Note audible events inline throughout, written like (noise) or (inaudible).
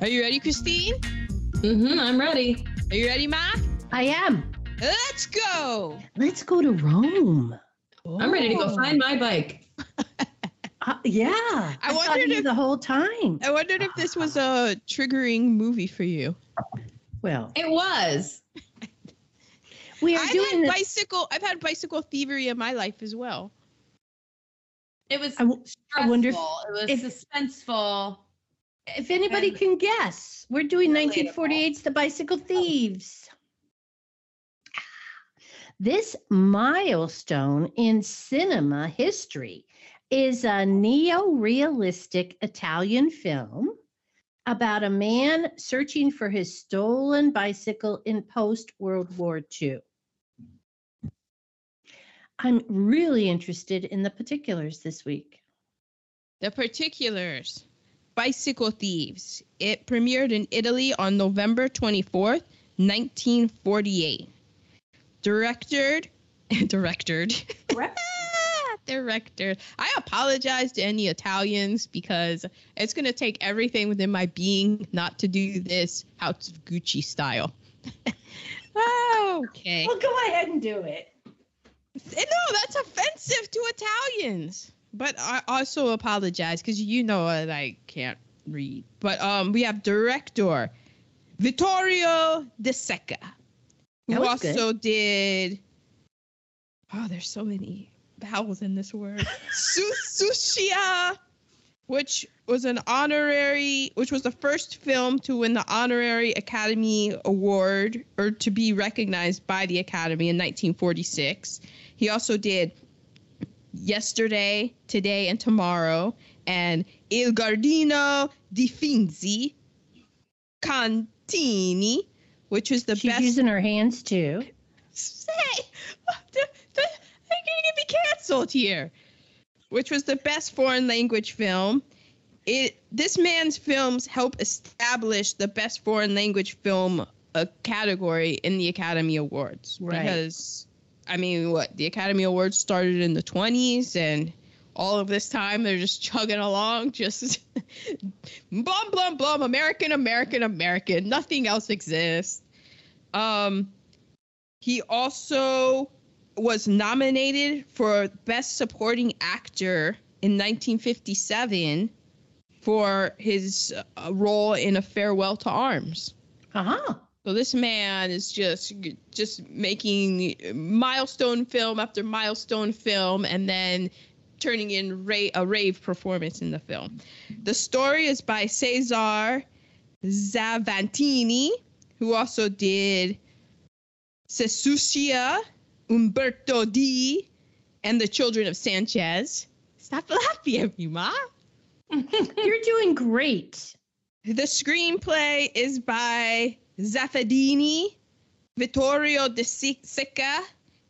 Are you ready, Christine? Mm-hmm, I'm ready. Are you ready, Ma? I am. Let's go. Let's go to Rome. I'm ready to go find my bike. (laughs) Uh, yeah. I I, wondered of you if- the whole time. I wondered if this was a triggering movie for you. Well, It was. we are I've doing had this. bicycle. I've had bicycle thievery in my life as well. It was I w- stressful. I wonder if- it was if- suspenseful. If anybody and- can guess, we're doing Relatable. 1948's The Bicycle oh. Thieves. This milestone in cinema history is a neo realistic Italian film about a man searching for his stolen bicycle in post World War II. I'm really interested in the particulars this week. The particulars Bicycle Thieves. It premiered in Italy on November 24th, 1948. (laughs) Directed. Directed. (laughs) Director. I apologize to any Italians because it's going to take everything within my being not to do this House of Gucci style. (laughs) okay. Well, go ahead and do it. No, that's offensive to Italians. But I also apologize because you know that I can't read. But um, we have director Vittorio De That who was good. also did. Oh, there's so many vowels in this word. (laughs) Su- Sushia, which was an honorary, which was the first film to win the honorary Academy Award or to be recognized by the Academy in 1946. He also did Yesterday, Today, and Tomorrow, and Il Gardino di Finzi, Cantini, which was the She's best. using her hands too. Say, they're gonna get me canceled here. Which was the best foreign language film. It this man's films help establish the best foreign language film uh, category in the Academy Awards Right. because I mean, what the Academy Awards started in the 20s, and all of this time they're just chugging along, just blum blum blum, American, American, American. Nothing else exists. Um, he also was nominated for Best Supporting Actor in 1957 for his uh, role in A Farewell to Arms. Uh-huh. So this man is just just making milestone film after milestone film, and then turning in ra- a rave performance in the film. The story is by Cesar Zavantini, who also did Sesucia, Umberto D, and The Children of Sanchez. Stop (laughs) laughing at me, Ma. (laughs) You're doing great. The screenplay is by Zaffadini, Vittorio De Sica,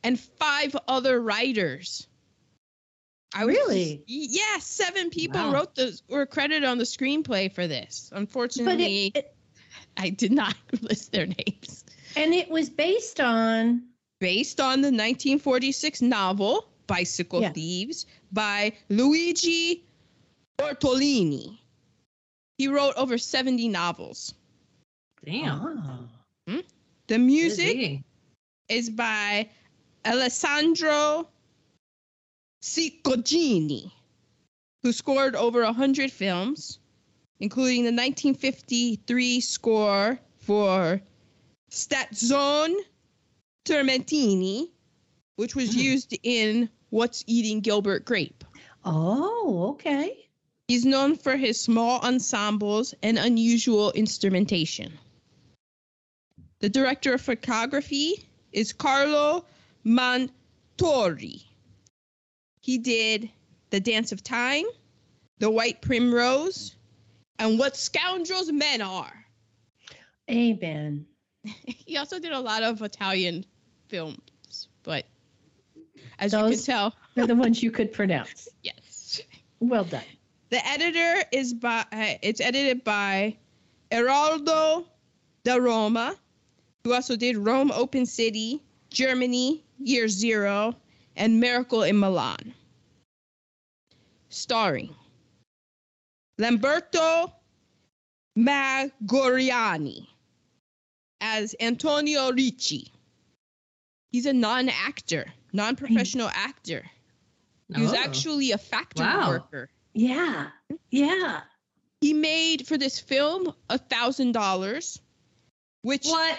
and five other writers. I was- Really? yeah, seven people Wow. wrote the were credited on the screenplay for this. Unfortunately, it, it I did not (laughs) list their names. and it was based on Based on the 1946 novel Bicycle Yeah. Thieves by Luigi Ortolini. He wrote over 70 novels. Damn. Ah. The music Busy. is by Alessandro Cicognini, who scored over 100 films, including the 1953 score for Stazione Tormentini, which was Hmm. used in What's Eating Gilbert Grape. Oh, okay. He's known for his small ensembles and unusual instrumentation. The director of photography is Carlo Montuori. He did The Dance of Time, The White Primrose, and What Scoundrels Men Are. Amen. (laughs) He also did a lot of Italian films, but as you can Those- tell, (laughs) They're the ones you could pronounce. (laughs) yes. Well done. The editor is by uh, it's edited by Eraldo da Roma, who also did Rome Open City, Germany, Year Zero, and Miracle in Milan. Starring Lamberto Maggiorani as Antonio Ricci. He's a non-actor, non-professional actor. He was Oh. actually a factory Wow. worker. Yeah. Yeah. He made for this film a thousand dollars, which what?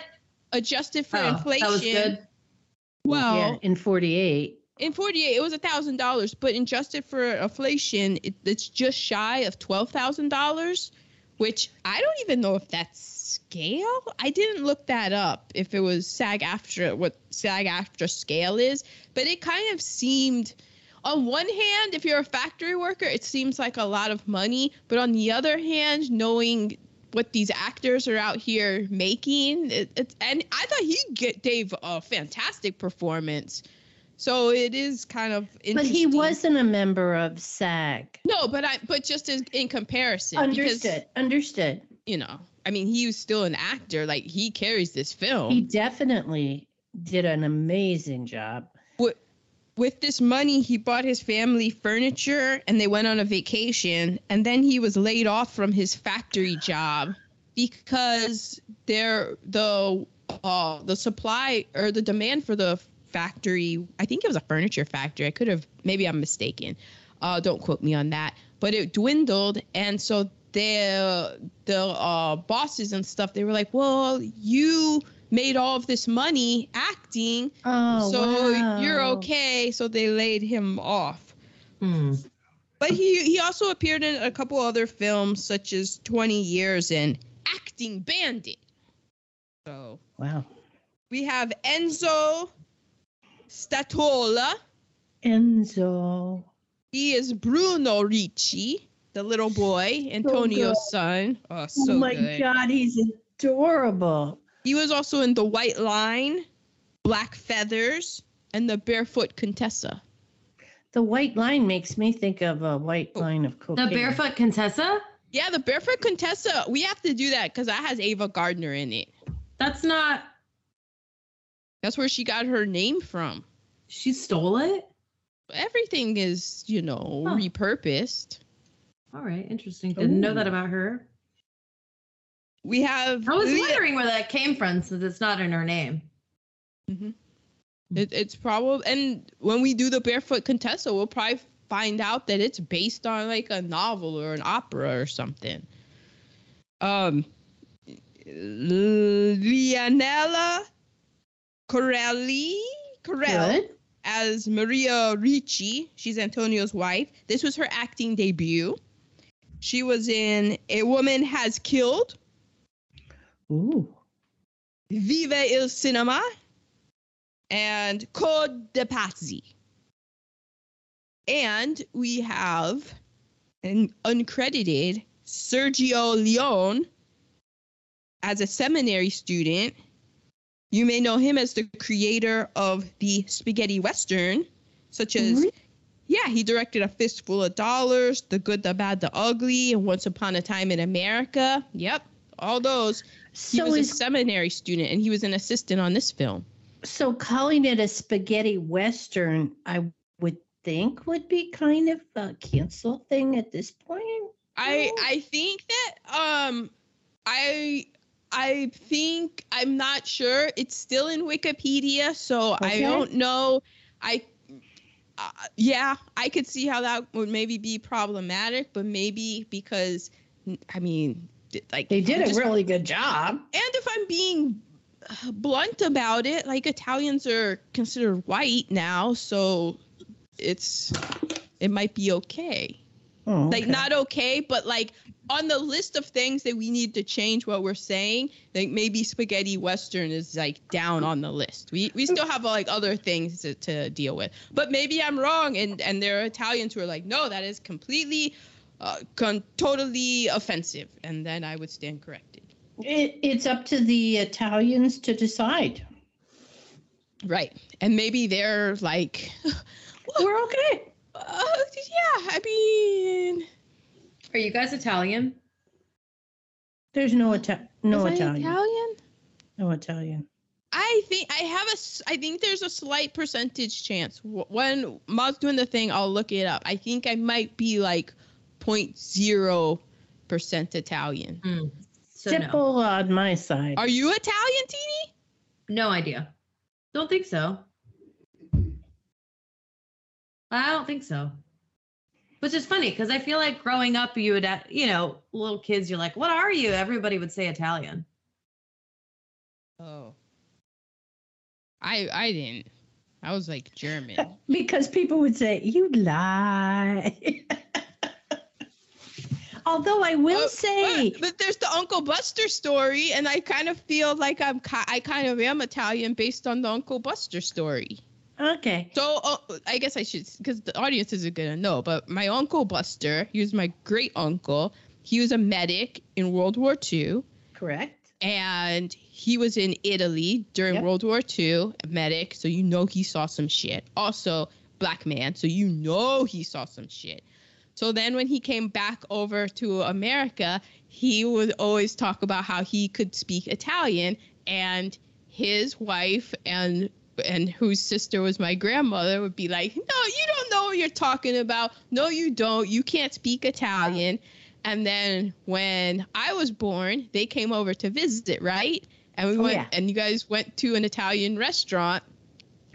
Adjusted for Oh, inflation. that was good. Well, yeah, in 48. in 48 it was a thousand dollars but adjusted for inflation it, it's just shy of twelve thousand dollars which i don't even know if that's scale i didn't look that up if it was sag after what sag after scale is but it kind of seemed on one hand if you're a factory worker it seems like a lot of money but on the other hand knowing what these actors are out here making it, it's and i thought he get, gave a fantastic performance so it is kind of interesting. But he wasn't a member of SAG. no, but I but just as in comparison, Understood. because Understood. you know, I mean, he was still an actor. Like he carries this film. He definitely did an amazing job. With, this money, he bought his family furniture and they went on a vacation. And then he was laid off from his factory job because there the uh the supply or the demand for the factory, I think it was a furniture factory. I could have maybe I'm mistaken. Uh, don't quote me on that. But it dwindled, and so the the uh, bosses and stuff they were like, well, you made all of this money acting Oh, so wow. you're okay. So they laid him off. Hmm. But he he also appeared in a couple other films, such as 20 Years and Acting Bandit. So Wow. we have Enzo Staiola. Enzo. He is Bruno Ricci, the little boy, Antonio's son. Oh, so oh my good. God, he's adorable. He was also in The White Line, Black Feathers, and The Barefoot Contessa. The white line makes me think of a white Oh. line of cocaine. The. Barefoot Contessa? Yeah, the Barefoot Contessa. We have to do that because that has Ava Gardner in it. That's not. That's where she got her name from. She stole it? Everything is, you know, Huh. repurposed. All right, interesting. Didn't know that about her. We have. I was Leah- wondering where that came from since it's not in her name. Mhm. It, it's probably, and when we do the Barefoot Contessa, we'll probably find out that it's based on like a novel or an opera or something. Um, Lianella Corelli, Corel Good. as Maria Ricci. She's Antonio's wife. This was her acting debut. She was in A Woman Has Killed, Ooh. Viva il Cinema, and Code de Pazzi. And we have an uncredited Sergio Leone as a seminary student. You may know him as the creator of the spaghetti western, such as yeah, he directed A Fistful of Dollars, The Good, the Bad, the Ugly, and Once Upon a Time in America. Yep, all those. He So was a seminary student, and he was an assistant on this film. so calling it a spaghetti western, I would think would be kind of a cancel thing at this point. I. I think that um I I think I'm not sure. It's still in Wikipedia, so I don't know. I uh, yeah, I could see how that would maybe be problematic, but maybe because I mean, like They did a just- really good job. And if I'm being uh, blunt about it, like Italians are considered white now, so it's it might be okay. Oh, Like not okay, but like on the list of things that we need to change what we're saying, like maybe spaghetti western is like down on the list. We we still have like other things to, to deal with. But maybe I'm wrong and and there are Italians who are like, "No, that is completely uh, con- totally offensive." And then I would stand corrected. It, it's up to the Italians to decide. Right. And maybe they're like, (laughs) We're okay. uh, yeah, I mean, Are you guys Italian? There's no Ita- no is I Italian. Italian? No Italian. I think I have a. I think there's a slight percentage chance. When Ma's doing the thing, I'll look it up. I think I might be like 0.0 percent Italian. Hmm. So no. Simple on my side. Are you Italian, Teeny? No idea. Don't think so. I don't think so. Which is funny because I feel like growing up, you would, you know, little kids, you're like, what are you? Everybody would say Italian. Oh. I I didn't. I was like German. (laughs) because people would say, you lie. (laughs) Although I will Oh, say, But, but there's the Uncle Buster story, and I kind of feel like I'm I kind of am Italian based on the Uncle Buster story. okay. So uh, I guess I should, because the audience isn't gonna know. But my uncle Buster, he was my great uncle. He was a medic in World War II, Correct. and he was in Italy during Yep. World War II, a medic. So you know he saw some shit. Also, black man, so you know he saw some shit. So then when he came back over to America, he would always talk about how he could speak Italian and his wife and and whose sister was my grandmother would be like, "No, you don't know what you're talking about. No, you don't. You can't speak Italian." And then when I was born, they came over to visit, right? And we Oh, went yeah. and you guys went to an Italian restaurant.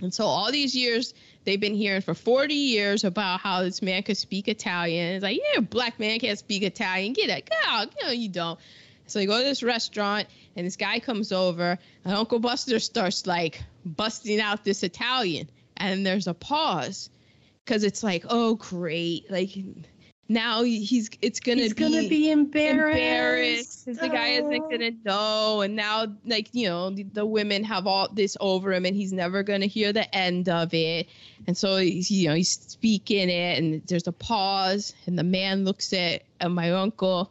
And so all these years they've been hearing for 40 years about how this man could speak Italian. It's like, yeah, black man can't speak Italian. Get it. God, no, you don't. So you go to this restaurant and this guy comes over and Uncle Buster starts like busting out this Italian. And there's a pause because it's like, oh, great. Like now he's, it's to He's be, gonna be embarrassed. because the guy isn't Oh. gonna know. And now like you know the, the women have all this over him and he's never gonna hear the end of it. And so he's you know he's speaking it and there's a pause and the man looks at, at my uncle.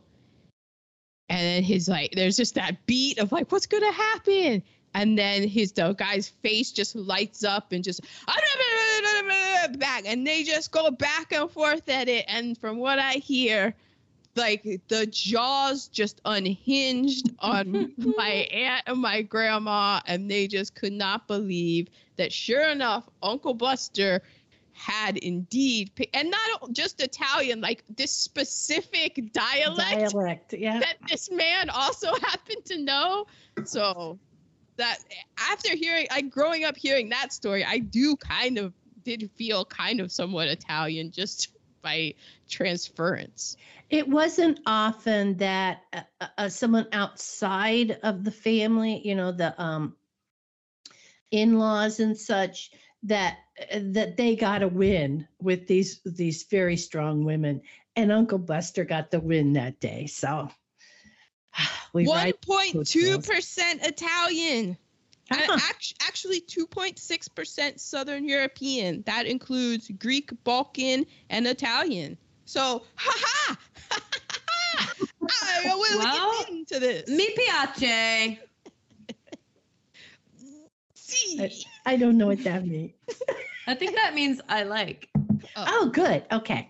And then his like there's just that beat of like what's gonna happen and then his the guy's face just lights up and just back and they just go back and forth at it and from what i hear like the jaws just unhinged (laughs) on my aunt and my grandma and they just could not believe that sure enough uncle buster had indeed and not just italian like this specific dialect Dialect. Yeah. that this man also (laughs) happened to know. So that after hearing, I growing up hearing that story, I do kind of did feel kind of somewhat Italian just by transference. It wasn't often that uh, uh, uh, someone outside of the family, you know, the um, in-laws and such, that uh, that they got a win with these these very strong women, and Uncle Buster got the win that day. So (sighs) we One ride- point two percent Italian. And Ah, actually, 2.6% Southern European. That includes Greek, Balkan, and Italian. So, (laughs) ha ha! I will Well, get into this. Mi piace. (laughs) See. I don't know what that means. I think that means I like. Oh, good. Okay.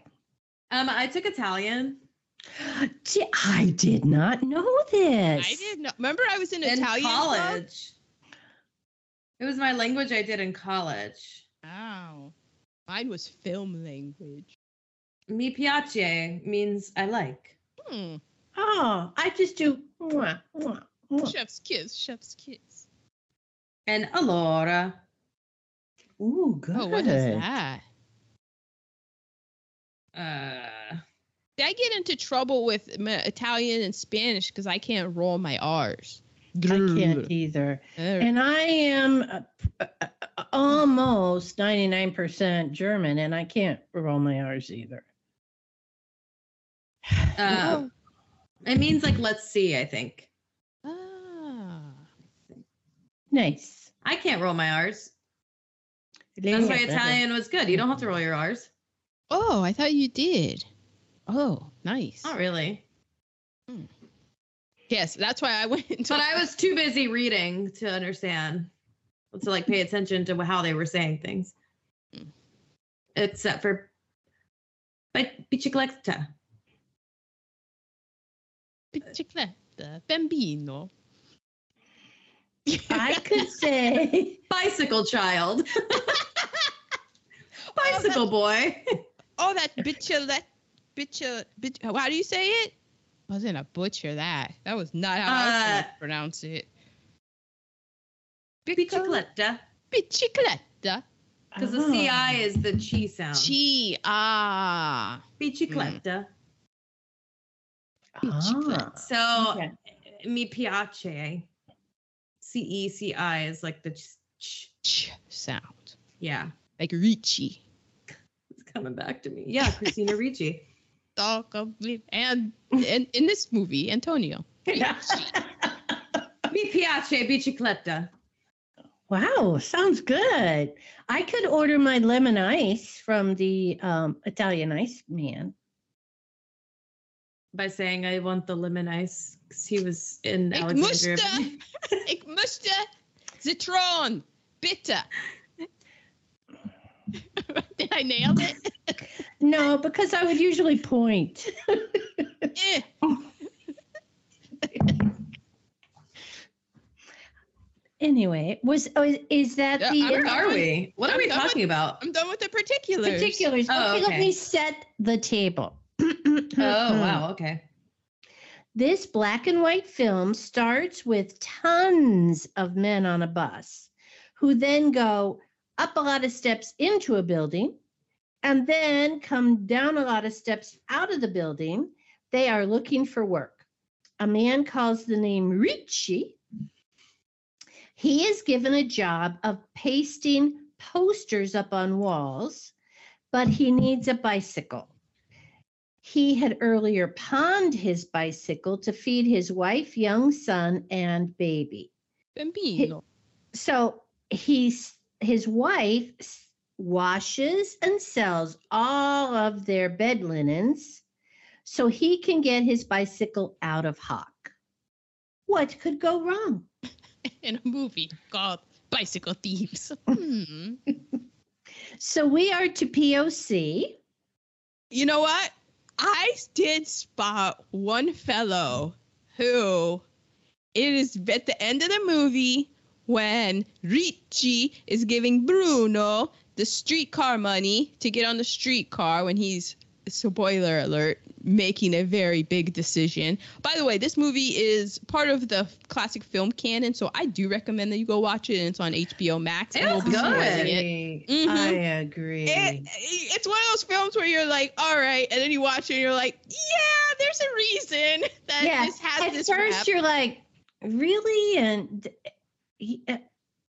Um, I took Italian Gee, I did not know this. I didn't. Remember, I was in in Italian club? college. It was my language I did in college. Wow. Mine was film language. Mi piace means I like. Hmm. Oh, I just do. Mwah, mwah, mwah. Chef's kiss. Chef's kiss. And allora. Ooh, good. Oh, what is that? Uh, I get into trouble with my Italian and Spanish because I can't roll my R's. I can't either. Uh, And I am uh, uh, uh, almost 99% German, and I can't roll my R's either. uh, it means like let's see, I think. ah. Nice. I can't roll my R's. That's why Italian was good. You don't have to roll your R's. Oh, I thought you did. Oh, nice. Not really. Yes, that's why I went into But I was too busy reading to understand, to like pay attention to how they were saying things. Mm. Except for by bicicletta. bicicletta, bambino. I (laughs) could say Bicycle child. (laughs) Bicycle boy. Oh, that biciclette, (laughs) biciclette, bic- how do you say it? Wasn't a butcher that. That was not how I was Uh, gonna pronounce it. Bicicletta. Bicicletta. Because the Oh. CI is the chi sound. Chi. Ah. Bicicletta. Ah, So okay. mi piace. C E C I is like the ch. ch- Ch sound. Yeah, Like Ricci. it's coming back to me. Yeah, Christina Ricci. Talk of me. And (laughs) in, in this movie, Antonio. (laughs) mi piace bicicletta. Wow, sounds good. I could order my lemon ice from the um, Italian Ice Man. By saying I want the lemon ice because he was in Ik Alexandria. moeste, (laughs) ik moeste citron, bitter. (laughs) Did I nail it? No, because I would usually point. Eh. Anyway, was oh, is- is that the I'm Where are we? What are I'm we done with- talking about? I'm done with the particulars. particulars? Oh, okay, let me set the table. (clears throat) Oh (clears throat) wow, okay. This black and white film starts with tons of men on a bus who then go up a lot of steps into a building and then come down a lot of steps out of the building. They are looking for work. A man calls the name Ricci. He is given a job of pasting posters up on walls, but he needs a bicycle. He had earlier pawned his bicycle to feed his wife, young son, and baby. Bambino. So he's his wife washes and sells all of their bed linens so he can get his bicycle out of hock. What could go wrong? (laughs) In a movie called Bicycle Thieves. (laughs) Hmm. So we are to POC. You know what? I did spot one fellow who it is at the end of the movie when Ricci is giving Bruno the streetcar money to get on the streetcar when he's spoiler alert making a very big decision. By the way, this movie is part of the classic film canon, so I do recommend that you go watch it. It's on HBO Max. and It we'll good. it. Mhm. I agree. It, it's one of those films where you're like, all right, and then you watch it and you're like, yeah, there's a reason that yeah. this has At this first, rap. you're like, really? And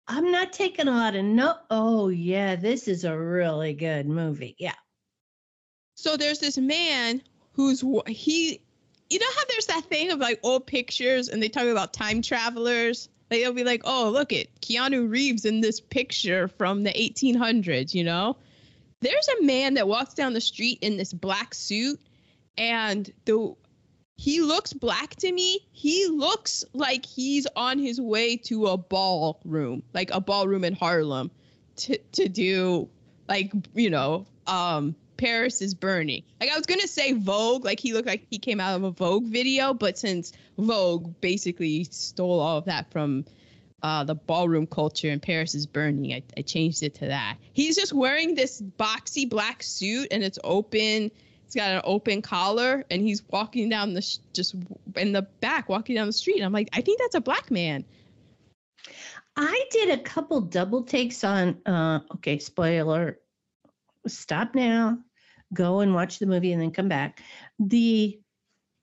I'm not taking a lot of no. Oh, yeah, this is a really good movie. Yeah. So there's this man who's he, you know how there's that thing of like old pictures and they talk about time travelers. They'll be like, oh, look at Keanu Reeves in this picture from the 1800s. You know, there's a man that walks down the street in this black suit, and the he looks black to me. He looks like he's on his way to a ballroom, like a ballroom in Harlem, to to do like you know, um, Paris is burning. Like I was gonna say Vogue, like he looked like he came out of a Vogue video, but since Vogue basically stole all of that from uh, the ballroom culture and Paris is burning, I, I changed it to that. He's just wearing this boxy black suit and it's open. It's got an open collar and he's walking down the sh- just in the back, walking down the street. And I'm like, I think that's a black man. I did a couple double takes on, uh, okay, spoiler. Stop now. Go and watch the movie and then come back. The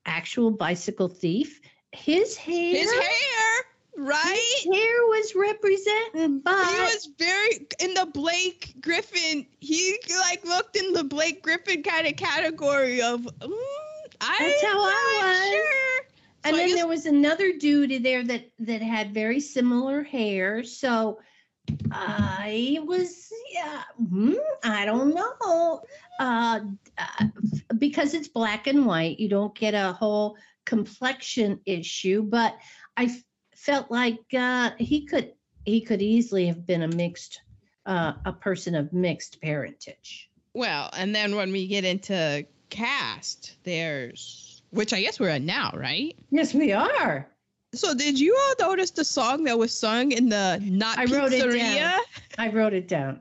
actual bicycle thief, his hair. His hair, right? His hair was represented by. He was very in the Blake Griffin. He like looked in the Blake Griffin kind of category of. Mm, I, That's how I was. Sure. and So then there was another dude in there that that had very similar hair. So I was, yeah, hmm, I don't know, uh, uh, because it's black and white. You don't get a whole complexion issue, but I felt like uh, he could he could easily have been a mixed uh, a person of mixed parentage. Well, and then when we get into cast, there's which I guess we're at now, right? Yes, we are. So did you all notice the song that was sung in the not I wrote it down. I wrote it down.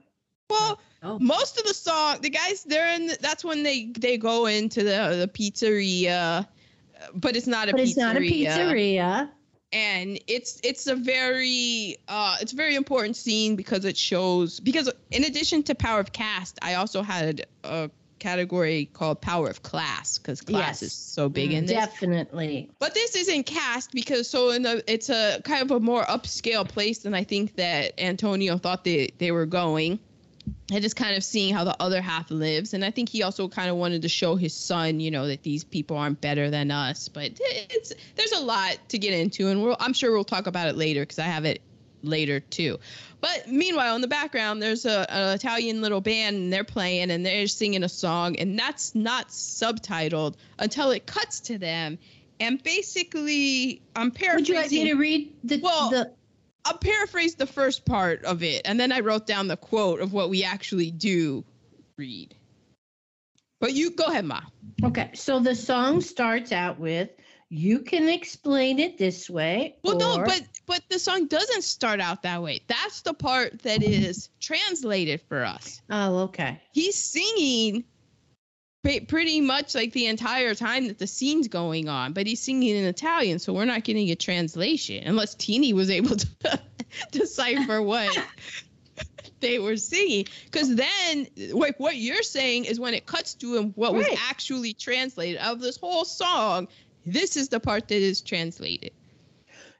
Well, Oh. most of the song, the guys they're in. The, that's when they they go into the the pizzeria. but it's not a but pizzeria. it's not a pizzeria. And it's it's a very uh it's a very important scene because it shows because in addition to power of caste i also had a category called power of class because class Yes. is so big in this Definitely. but this isn't cast because so in the it's a kind of a more upscale place than i think that antonio thought they they were going and just kind of seeing how the other half lives. And i think he also kind of wanted to show his son you know that these people aren't better than us. But it's there's a lot to get into and we'll, i'm sure we'll talk about it later because i have it later too. But meanwhile in the background there's a, an italian little band and they're playing and they're singing a song and that's not subtitled until it cuts to them. And basically i'm paraphrasing. Would you like me to read the Well, the I'll paraphrase the first part of it, and then I wrote down the quote of what we actually do read. But you go ahead, Ma. Okay, so the song starts out with you can explain it this way. Well, no, but but the song doesn't start out that way. That's the part that is translated for us. Oh, okay. He's singing pretty much like the entire time that the scene's going on, but he's singing in Italian, so we're not getting a translation unless Teeny was able to (laughs) decipher what (laughs) they were singing. Because then, like what you're saying is when it cuts to him, what was actually translated of this whole song. This is the part that is translated.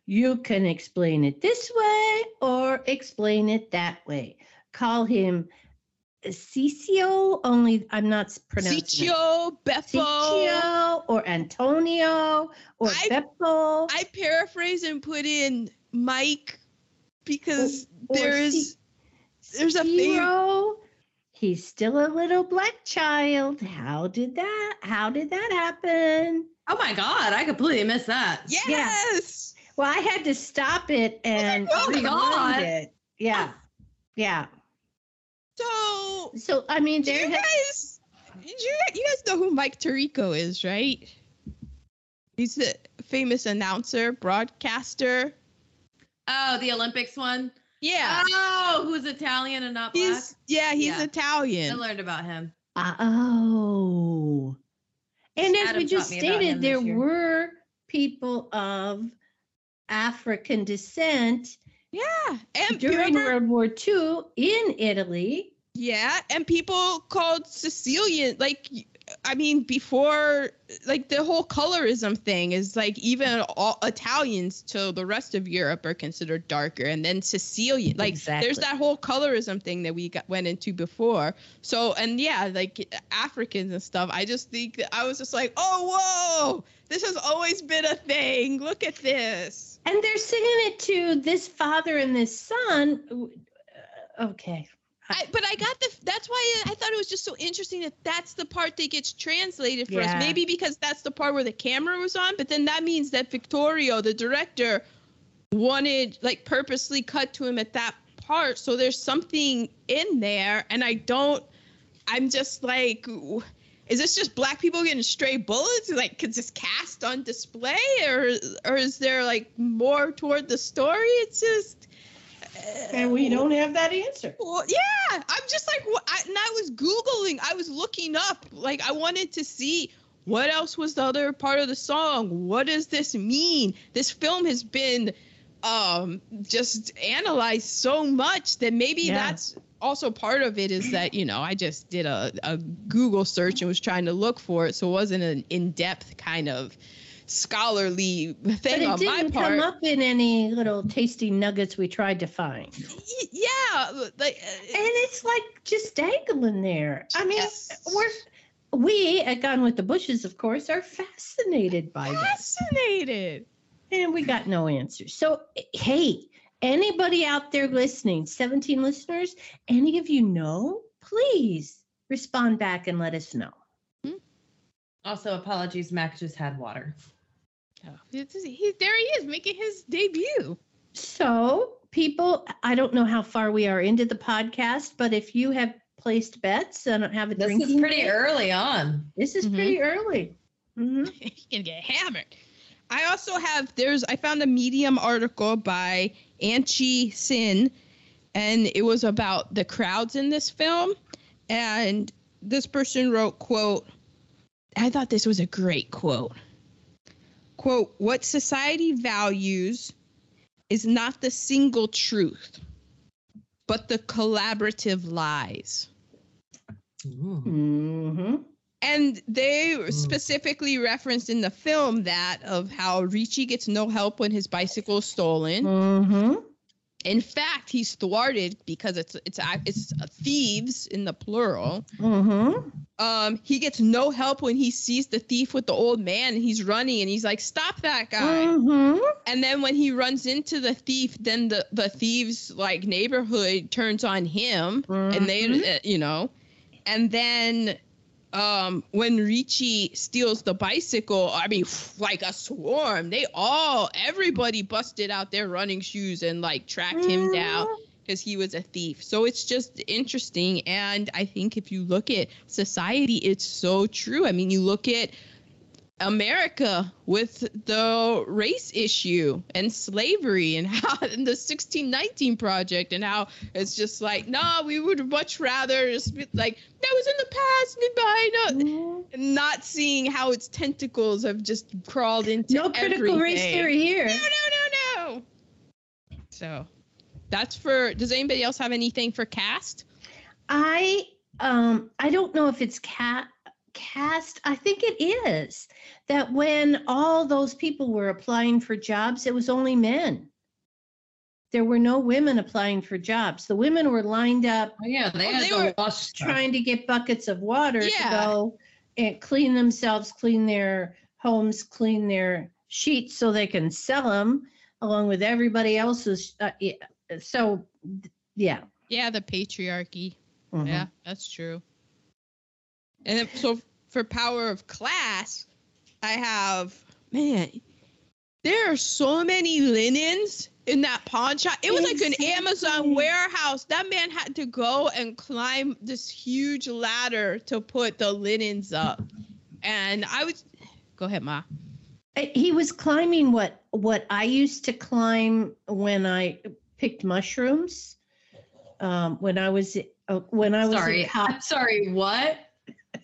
You can explain it this way or explain it that way. Call him Cicio, only I'm not pronouncing it. Ciccio, Beppo. Ciccio or Antonio or I- Beppo. I paraphrase and put in Mike because Or- or there is there's a thing. Ciro. He's still a little black child. How did that? How did that happen? Oh my God, I completely missed that. Yes. Well, I had to stop it and Oh my rewind God. it. Yeah, oh. yeah. So So I mean, there you guys you, you guys know who Mike Tirico is, right? He's the famous announcer, broadcaster. Oh, the Olympics one. Yeah. Oh, who's Italian and not black? he's yeah, he's Yeah. I learned about him. Uh, oh. and as Adam we just taught me about stated, there were people of African descent Yeah. And during remember- World War II in Italy. Yeah, and people called Sicilian like I mean before like the whole colorism thing is like even all Italians to the rest of Europe are considered darker and then Sicilian like Exactly. there's that whole colorism thing that we got went into before. So and yeah, like Africans and stuff. I just think that I was just like, "Oh, whoa. This has always been a thing. Look at this." And they're singing it to this father and this son. Uh, Okay. I, but I got the. That's why I thought it was just so interesting that that's the part that gets translated for Yeah. us. Maybe because that's the part where the camera was on, but then that means that Victorio, the director, wanted like purposely cut to him at that part. So there's something in there, and I don't. I'm just like. Is this just black people getting stray bullets, like could just cast on display, or or is there like more toward the story? It's just, And we don't have that answer. well, yeah, I'm just like? I, and I was googling, I was looking up, like I wanted to see what else was the other part of the song. What does this mean? This film has been um just analyzed so much that maybe Yeah. that's also part of it is that you know I just did a, a Google search and was trying to look for it, so it wasn't an in-depth kind of scholarly But thing it on my didn't part. come up in any little tasty nuggets we tried to find. Y- yeah, like uh, And it's like just dangling there. I mean, Yes. we're we at Gone with the Bushes, of course, are fascinated by this. fascinated. And we got no answers. So hey, anybody out there listening, 17 listeners, any of you know, please respond back and let us know. Also, apologies, Mac just had water. Oh, he, there he is making his debut. So, people, I don't know how far we are into the podcast, but if you have placed bets and have a This drinking is pretty game, early on. This is Mhm. pretty early. Mhm. (laughs) he can get hammered. I also have there's I found a Medium article by Anchi Sin, and it was about the crowds in this film, and this person wrote quote. I thought this was a great quote. Quote, what society values is not the single truth, but the collaborative lies. Ooh. hmm And they specifically referenced in the film that of how Ricci gets no help when his bicycle is stolen. hmm In fact, he's thwarted because it's it's it's thieves in the plural. hmm Um, he gets no help when he sees the thief with the old man. And he's running and he's like, "Stop that guy!" hmm And then when he runs into the thief, then the the thieves like neighborhood turns on him, and they, Mhm. uh, you know, and then um when Ricci steals the bicycle, I mean, like a swarm, they all everybody busted out their running shoes and like tracked him down because he was a thief. So it's just interesting. And I think if you look at society, it's so true. I mean, you look at America with the race issue and slavery and how (laughs) in the 1619 project and how it's just like, nah, we would much rather just be like, that was in the past, goodbye. No, Mm-hmm. not seeing how its tentacles have just crawled into No critical race theory here. No, no, no, no. So that's for. Does anybody else have anything for cast? I um I don't know if it's cat cast. I think it is that when all those people were applying for jobs, it was only men. There were no women applying for jobs. The women were lined up Oh, yeah, they had they to were trying to get buckets of water Yeah. to go and clean themselves, clean their homes, clean their sheets so they can sell them along with everybody else's. Uh, yeah. So, yeah. Yeah, the patriarchy. Mhm. Yeah, that's true. And then, so for power of class, I have man. There are so many linens in that pawn shop. It was like an Amazon warehouse. That man had to go and climb this huge ladder to put the linens up. And I was, go ahead, Ma. He was climbing what what I used to climb when I picked mushrooms. Um, when I was uh, when I was Sorry, in I'm sorry. What?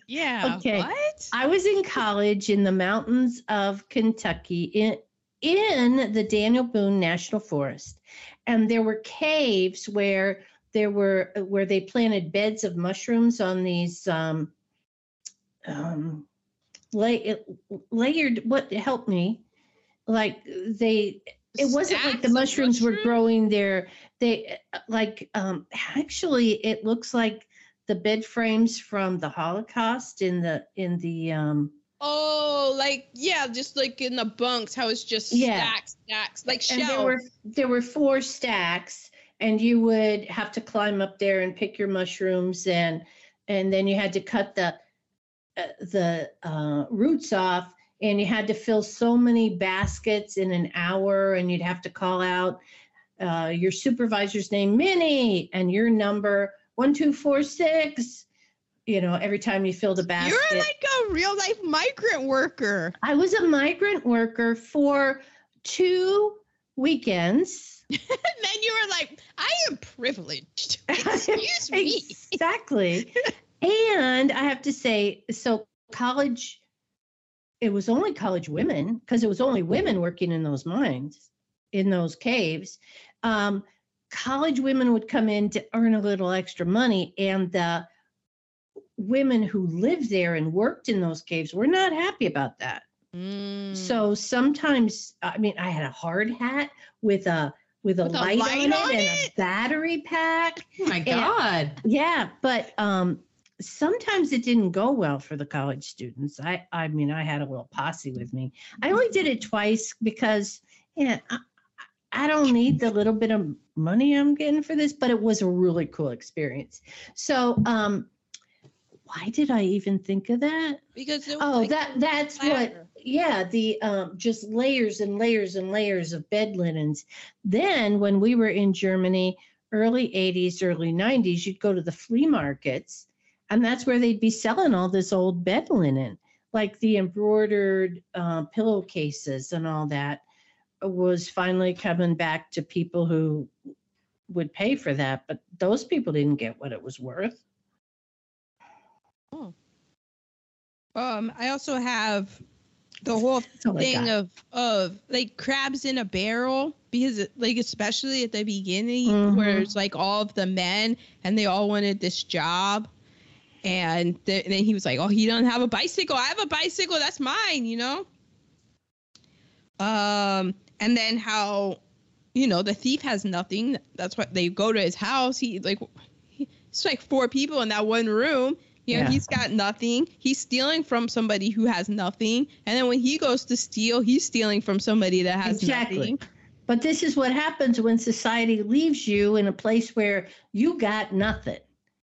Yeah. Okay. What? I was in college in the mountains of Kentucky in in the Daniel Boone National Forest, and there were caves where there were where they planted beds of mushrooms on these um, um, lay, layered. What help me? Like they it wasn't like the mushrooms were growing there they uh, like um actually it looks like the bed frames from the holocaust in the in the um Oh, like yeah, just like in the bunks, how it's just Yeah. stacks, stacks, like and there were there were four stacks and you would have to climb up there and pick your mushrooms and and then you had to cut the uh, the uh, roots off and you had to fill so many baskets in an hour and you'd have to call out uh, your supervisor's name minnie and your number one two four six you know every time you filled a basket You're like a real life migrant worker. i was a migrant worker for two weekends and (laughs) then you were like, I am privileged. (laughs) Excuse me. exactly. (laughs) and I have to say, so college, it was only college women because it was only women working in those mines, in those caves. Um, college women would come in to earn a little extra money, and the women who lived there and worked in those caves were not happy about that. Mm. So sometimes, I mean, I had a hard hat with a with a, With a light, light on, on it and a battery pack. Oh my. God. Yeah, but um, sometimes it didn't go well for the college students. I, I mean, I had a little posse with me. I only did it twice because, yeah, I, don't need the little bit of money I'm getting for this, but it was a really cool experience. So, um, why did I even think of that? because it was Oh, like that that's what. Yeah, the um, just layers and layers and layers of bed linens. Then, when we were in Germany, early 80s, early 90s, you'd go to the flea markets, and that's where they'd be selling all this old bed linen, like the embroidered uh, pillowcases and all that was finally coming back to people who would pay for that. But those people didn't get what it was worth. Oh. Um, I also have the whole That's all I thing of of like crabs in a barrel because it- like especially at the beginning Mhm. where it's like all of the men and they all wanted this job and th- then he was like oh he doesn't have a bicycle i have a bicycle that's mine you know um and then how you know the thief has nothing that's what they go to his house he like he, it's like four people in that one room you know Yeah. he's got nothing he's stealing from somebody who has nothing and then when he goes to steal he's stealing from somebody that has Exactly. nothing But this is what happens when society leaves you in a place where you got nothing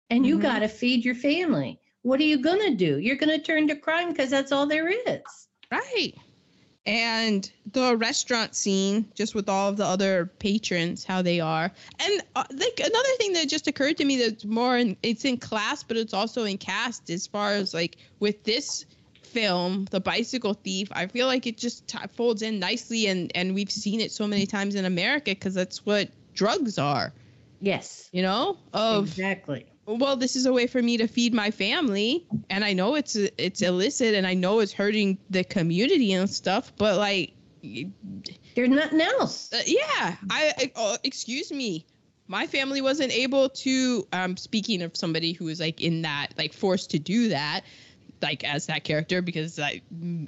and you Mhm. got to feed your family. What are you going to do? You're going to turn to crime because that's all there is. Right. And the restaurant scene, just with all of the other patrons, how they are. And uh, like another thing that just occurred to me that's more in, it's in class, but it's also in cast as far as like with this film, The Bicycle Thief, I feel like it just t- folds in nicely. And, and we've seen it so many times in America because that's what drugs are, Yes. you know, of exactly. Well this is a way for me to feed my family and i know it's it's illicit and i know it's hurting the community and stuff but like There's nothing else. uh, yeah i, oh, excuse me my family wasn't able to um speaking of somebody who was like in that like forced to do that like as that character because I,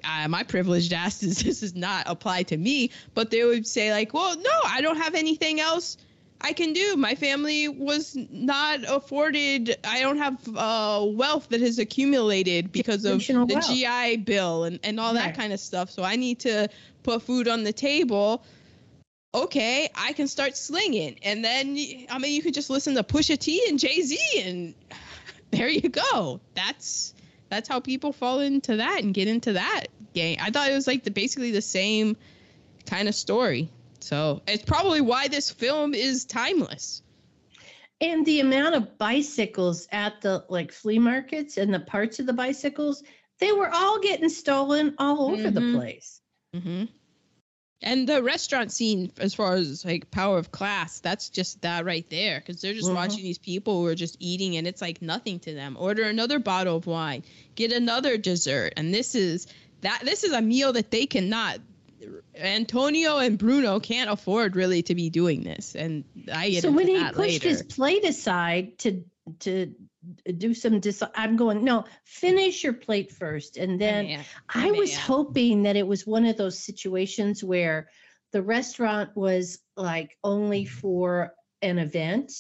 I my privileged ass is (laughs) this does not apply to me but they would say like well no i don't have anything else I can do. My family was not afforded. I don't have uh, wealth that has accumulated because of the wealth. GI Bill and, and all that Right. kind of stuff. So I need to put food on the table. Okay, I can start slinging, and then I mean you could just listen to Pusha T and Jay Z, and (laughs) there you go. That's that's how people fall into that and get into that game. I thought it was like the basically the same kind of story. So it's probably why this film is timeless. And the amount of bicycles at the like flea markets and the parts of the bicycles, they were all getting stolen all over the Mhm. place. hmm And the restaurant scene, as far as like power of class, that's just that right there. Because they're just Mhm. watching these people who are just eating, and it's like nothing to them. Order another bottle of wine, get another dessert, and this is that. This is a meal that they cannot. Antonio and Bruno can't afford really to be doing this, and I get So when he pushed later. his plate aside to to do some dis- I'm going, no, finish your plate first. And then. I was hoping that it was one of those situations where the restaurant was like only for an event.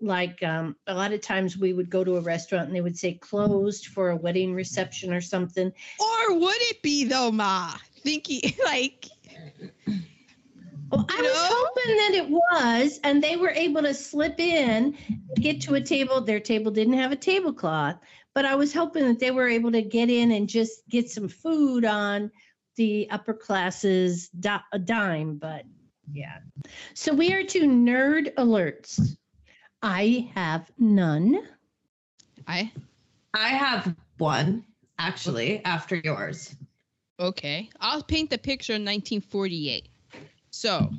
Like um, a lot of times we would go to a restaurant and they would say closed for a wedding reception or something. Or would it be though, Ma? Thinking (laughs) like Well, I You was hoping that it was, and they were able to slip in, get to a table. Their table didn't have a tablecloth, but I was hoping that they were able to get in and just get some food on the upper classes di- a dime. But yeah. So we are to nerd alerts. I have none. I I have one actually after yours. Okay, I'll paint the picture in 1948. So,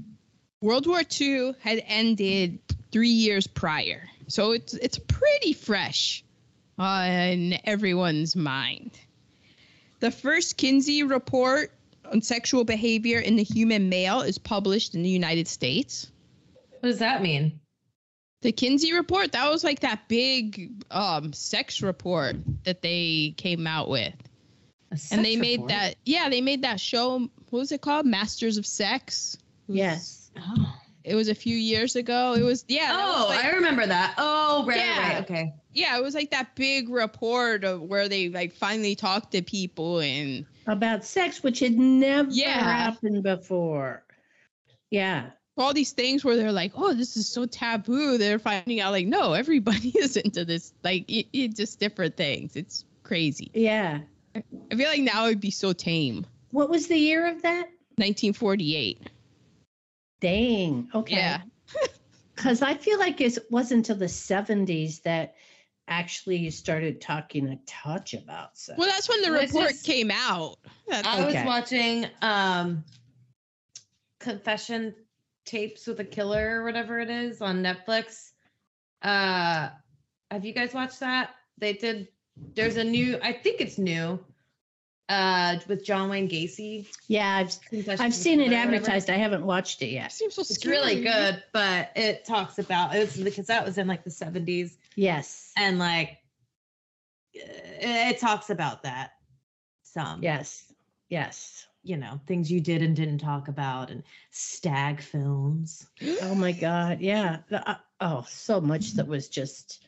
World War II had ended three years prior, so it's it's pretty fresh on everyone's mind. The first Kinsey report on sexual behavior in the human male is published in the United States. What does that mean? The Kinsey report, that was like that big um, sex report that they came out with. A and sex they made report? that yeah they made that show what was it called masters of sex was- Yes. Oh, it was a few years ago it was yeah that was oh like- I remember that. Oh, right, Yeah. right, okay. yeah it was like that big report of where they like finally talked to people and About sex, which had never Yeah. happened before. Yeah. all these things where they're like oh this is so taboo they're finding out like no everybody (laughs) is into this like it, it just different things it's crazy Yeah. I feel like now it'd be so tame What was the year of that? 1948 Dang. Okay. yeah (laughs) Because I feel like it wasn't until the 70s that actually you started talking a touch about sex. well that's when the This report is- came out That's- I was watching um confession tapes with a killer or whatever it is on Netflix. Uh have you guys watched that? They did there's a new I think it's new. Uh, with John Wayne Gacy. Yeah, I've I've seen it Killer or whatever. advertised. I haven't watched it yet. Seems so It's scary. really good, but it talks about it's because that was in like the 70s Yes. and like it, it talks about that some. Yes. Yes. You know, things you did and didn't talk about and stag films. Oh my God. Yeah. The- uh, oh, so much that was just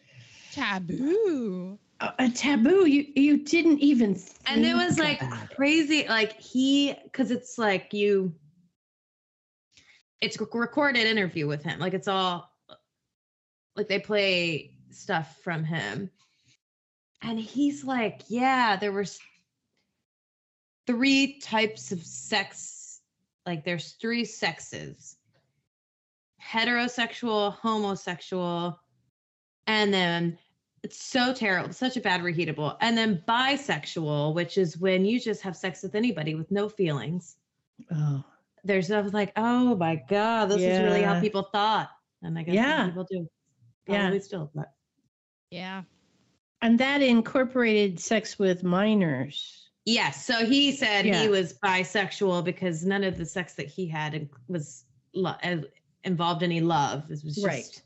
Taboo. A, taboo. You you didn't even. and it was like crazy like he because it's like you it's a recorded interview with him like it's all like they play stuff from him and he's like yeah there were three types of sex like there's three sexes heterosexual homosexual and then it's so terrible, such a bad reheatable. And then bisexual, which is when you just have sex with anybody with no feelings. Oh. There's I was like, oh my god, this is really how people thought, and I guess Yeah. people do. Yeah. Probably still, but Yeah. And that incorporated sex with minors. yes. So he said Yeah. he was bisexual because none of the sex that he had was lo- uh, involved any love. It was just Right.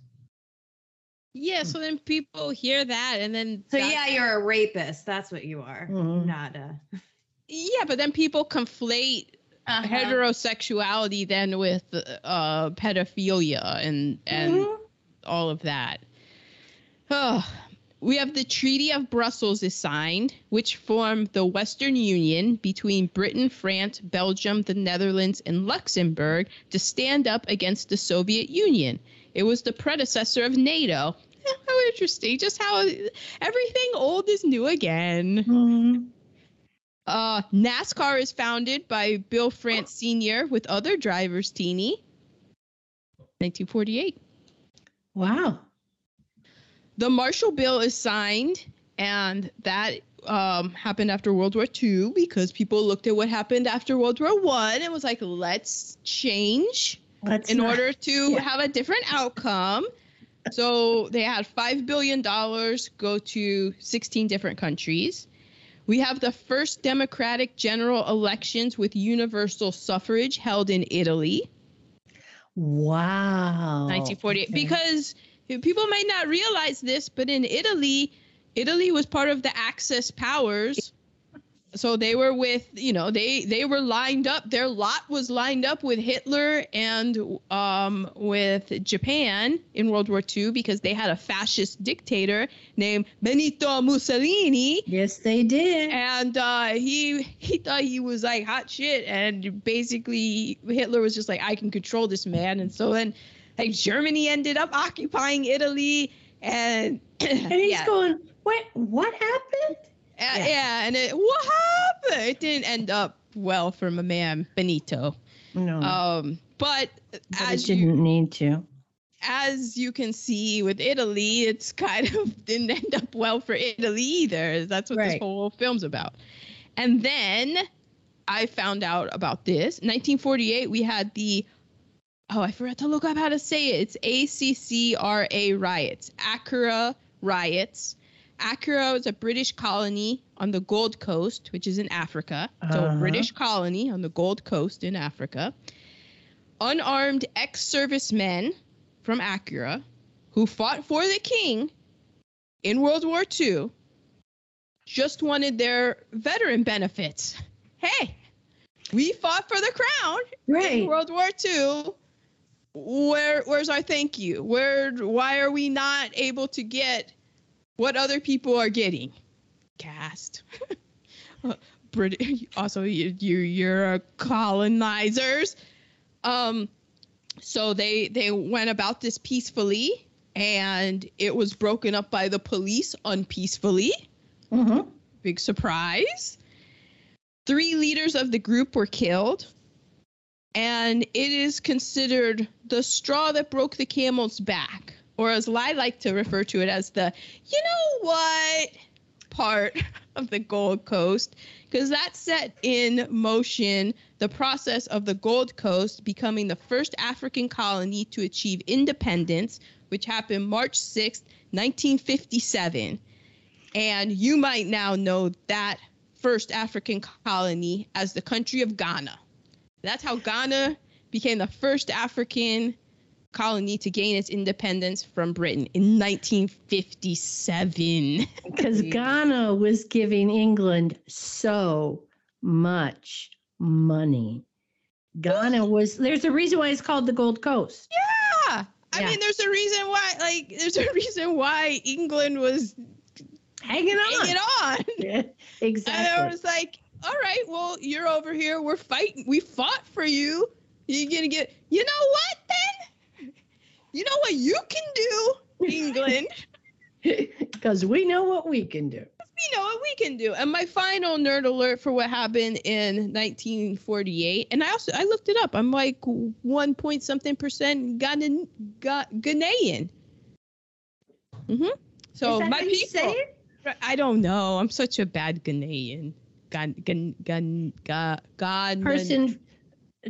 Yeah. So then people hear that, and then So that- yeah, you're a rapist. That's what you are. Mhm. Not a yeah. But then people conflate Uh-huh. heterosexuality then with uh, pedophilia and and Mhm. all of that. Oh, we have the Treaty of Brussels is signed, which formed the Western Union between Britain, France, Belgium, the Netherlands, and Luxembourg to stand up against the Soviet Union. It was the predecessor of NATO. (laughs) How interesting. Just how everything old is new again. Mhm. Uh, NASCAR is founded by Bill France Sr. with other drivers, Teeny. 1948. Wow. The Marshall Bill is signed, and that um, happened after World War II because people looked at what happened after World War One and was like, let's change Let's in not- order to (laughs) yeah. have a different outcome. So they had $5 billion go to 16 different countries. We have the first democratic general elections with universal suffrage held in Italy, Wow. 1948. Okay. Because people might not realize this, but in Italy, Italy was part of the Axis powers. So they were with, you know, they they were lined up. Their lot was lined up with Hitler and um, with Japan in World War II because they had a fascist dictator named Benito Mussolini Yes, they did. and uh, he he thought he was like hot shit, and basically Hitler was just like, I can control this man, and so then like Germany ended up occupying Italy, and (clears throat) And he's yeah, going, what? What happened? uh, yeah. yeah, and it what happened? It didn't end up well for my man Benito. No, Um, but but as it you didn't need to. as you can see with Italy, it's kind of (laughs) didn't end up well for Italy either. That's what this whole film's about. And then I found out about this. 1948, we had the oh, I forgot to look up how to say it. It's ACCRA riots, Accra riots. Accra was a British colony on the Gold Coast, which is in Africa. So a Uh-huh. British colony on the Gold Coast in Africa. Unarmed ex-servicemen from Accra who fought for the king in World War II just wanted their veteran benefits. Hey, we fought for the crown in World War II. Where where's our thank you? Where why are we not able to get what other people are getting? Cast. (laughs) British also you, you you're colonizers. Um so they they went about this peacefully and it was broken up by the police unpeacefully. hmm Big surprise. Three leaders of the group were killed. And it is considered the straw that broke the camel's back, or as I like to refer to it as the, you know what, part of the Gold Coast, because that set in motion the process of the Gold Coast becoming the first African colony to achieve independence, which happened March 6th, 1957. And you might now know that first African colony as the country of Ghana. That's how Ghana became the first African colony to gain its independence from Britain in 1957. (laughs) Because Ghana was giving England so much money. Ghana was, there's a reason why it's called the Gold Coast. Yeah. I Yeah. mean, there's a reason why, like, there's a reason why England was Hanging on. hanging on. (laughs) Yeah, exactly. And I was like, all right, well, you're over here. We're fighting. We fought for you. You're going to get, you know what then? You know what you can do, England? (laughs) Because we know what we can do. we know what we can do. And my final nerd alert for what happened in 1948, and I also I looked it up. I'm like one point something percent Ghanaian. Ghanaian. Mm-hmm. So Is that my how you people. say it? I don't know. I'm such a bad Ghanaian. Gan, gan, gan, ga, Ghan- Person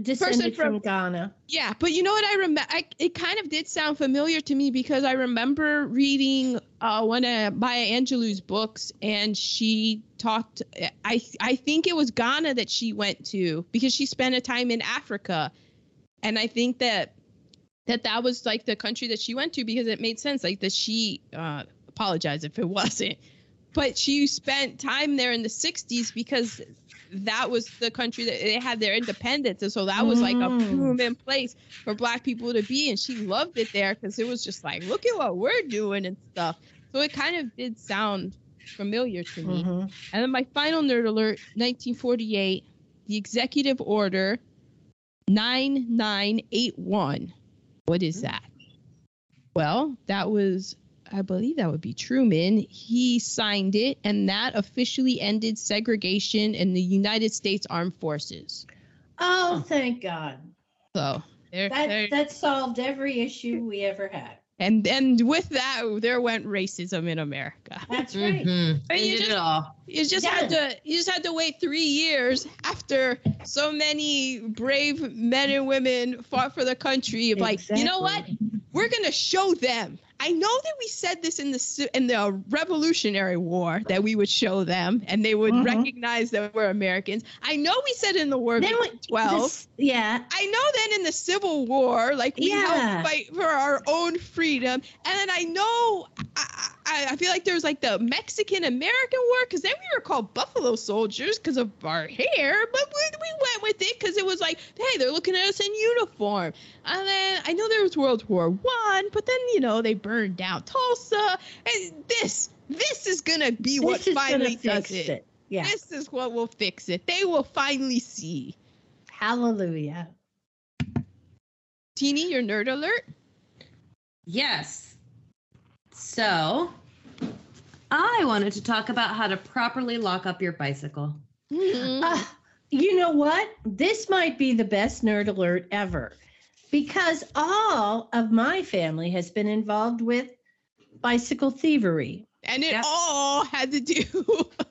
descended from- from Ghana. Yeah, but you know what I remember? It kind of did sound familiar to me because I remember reading uh, one of Maya Angelou's books, and she talked. I I think it was Ghana that she went to because she spent a time in Africa, and I think that that that was like the country that she went to because it made sense. Like that she uh, apologize if it (laughs) wasn't, but she spent time there in the '60s because that was the country that they had their independence. And so that was like a Mm. proven place for black people to be. And she loved it there because it was just like look at what we're doing and stuff. So it kind of did sound familiar to me. Mhm. and then my final nerd alert 1948 the executive order 9981 what is that? Well that was I believe that would be Truman. He signed it, and that officially ended segregation in the United States Armed Forces. Oh, thank God. So there, there That that solved every issue we ever had. and and with that, there went racism in America. That's right. Mhm. And They you did just- it all. You just had to you just had to wait three years after so many brave men and women fought for the country. Of like, you know what? We're gonna show them. I know that we said this in the in the Revolutionary War that we would show them and they would Mhm. recognize that we're Americans. I know we said in the War Then we- 12. This- yeah. I know then in the Civil War, like we Yeah. helped fight for our own freedom, and then I know I, I, I feel like there was like the Mexican American War because then we were called Buffalo Soldiers because of our hair, but we, we went with it because it was like, hey, they're looking at us in uniform. And then I know there was World War One, but then you know they burned down Tulsa, and this this is gonna be what this is gonna finally does it. it. Yeah. This is what will fix it. They will finally see. Hallelujah. Teeny, your nerd alert. Yes. So, I wanted to talk about how to properly lock up your bicycle. Mm-hmm. Ah, you know what? This might be the best nerd alert ever because all of my family has been involved with bicycle thievery. and it Yep. all had to do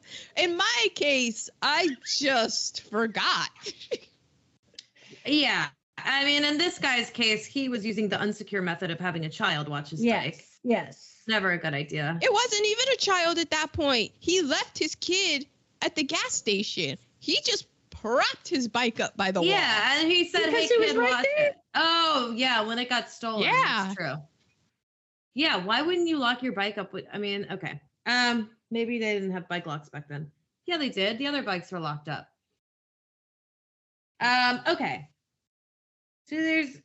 (laughs) in my case i just forgot (laughs) Yeah. I mean, in this guy's case, he was using the unsecure method of having a child watch his Yes. bike. Yes. Never a good idea. it wasn't even a child at that point he left his kid at the gas station he just propped his bike up by the wall Yeah, and he said, Because "Hey, kid, right watch there. it." Oh, yeah, when it got stolen. Yeah. that's true. Yeah, why wouldn't you lock your bike up with? I mean, okay. Um, maybe they didn't have bike locks back then. Yeah, they did. The other bikes were locked up. Um, okay. So there's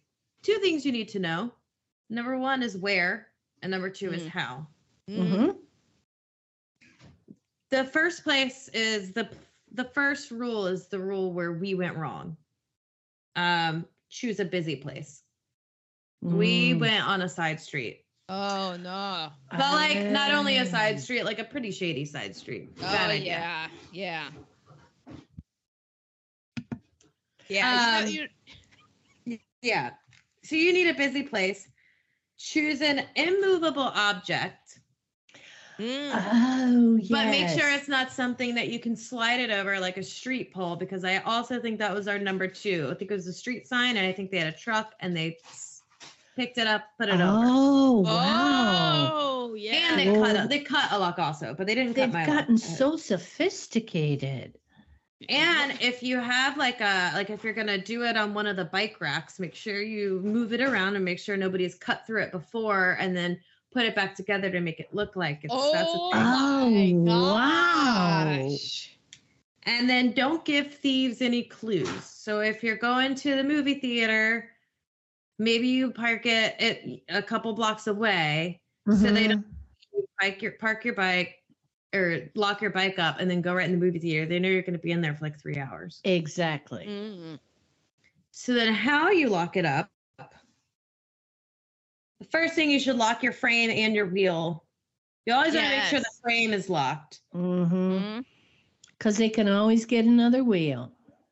two things you need to know. Number one is where, and number two is Mm. how. Mhm. Mhm. The first place is the the first rule is the rule where we went wrong. Um, choose a busy place. We Mm. went on a side street. oh no But like not only a side Ah. street, like a pretty shady side street. oh Bad idea. yeah yeah yeah Um, you- you- Yeah. So you need a busy place. Choose an immovable object, Mm. Oh, yes. but make sure it's not something that you can slide it over like a street pole because I also think that was our number two. I think it was a street sign and I think they had a truck and they picked it up, put it over. Oh wow! Oh, yeah. And they Whoa. cut they cut a lock also, but they didn't They've cut my gotten lock. so sophisticated. And if you have like a like if you're gonna do it on one of the bike racks, make sure you move it around and make sure nobody's cut through it before, and then put it back together to make it look like it's that's Oh, a thing. my Oh, wow. gosh. And then don't give thieves any clues. So if you're going to the movie theater, maybe you park it at a couple blocks away. So they Mhm. don't you park your park your bike or lock your bike up and then go right in the movie theater. They know you're going to be in there for like three hours. exactly. Mm. So then how you lock it up? The first thing you should lock your frame and your wheel. You always want to make sure the frame is locked. Mm-hmm. Mm. Because they can always get another wheel.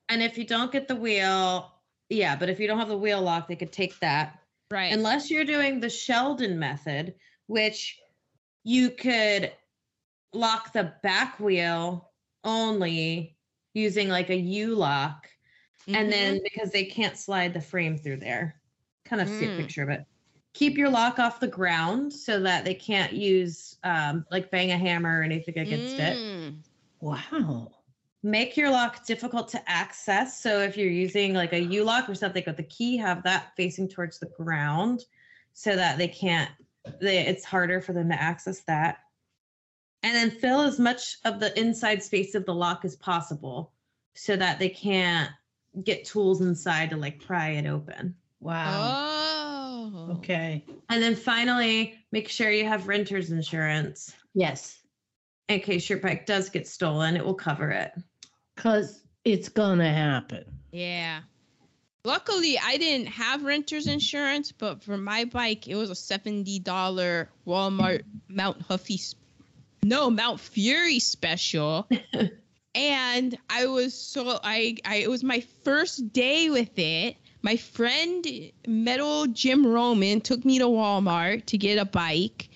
And if you don't get the wheel, yeah, but if you don't have the wheel locked, they could take that. Right. Unless you're doing the Sheldon method, which you could lock the back wheel only using like a U lock. And Mhm. then because they can't slide the frame through there, kind of see a Mm. picture of it. Keep your lock off the ground so that they can't use um, like bang a hammer or anything against it. Mm. Wow. Make your lock difficult to access. So if you're using like a U lock or something with the key, have that facing towards the ground so that they can't. They, it's harder for them to access that. And then fill as much of the inside space of the lock as possible so that they can't get tools inside to like pry it open. Wow. Oh. Okay. And then finally, make sure you have renter's insurance Yes. in case your bike does get stolen. It will cover it. Because it's going to happen. Yeah. Luckily, I didn't have renter's insurance, but for my bike, it was a seventy dollar Walmart Mount Huffy, sp- no Mount Fury special, (laughs) and I was so I I it was my first day with it. My friend Metal Jim Roman took me to Walmart to get a bike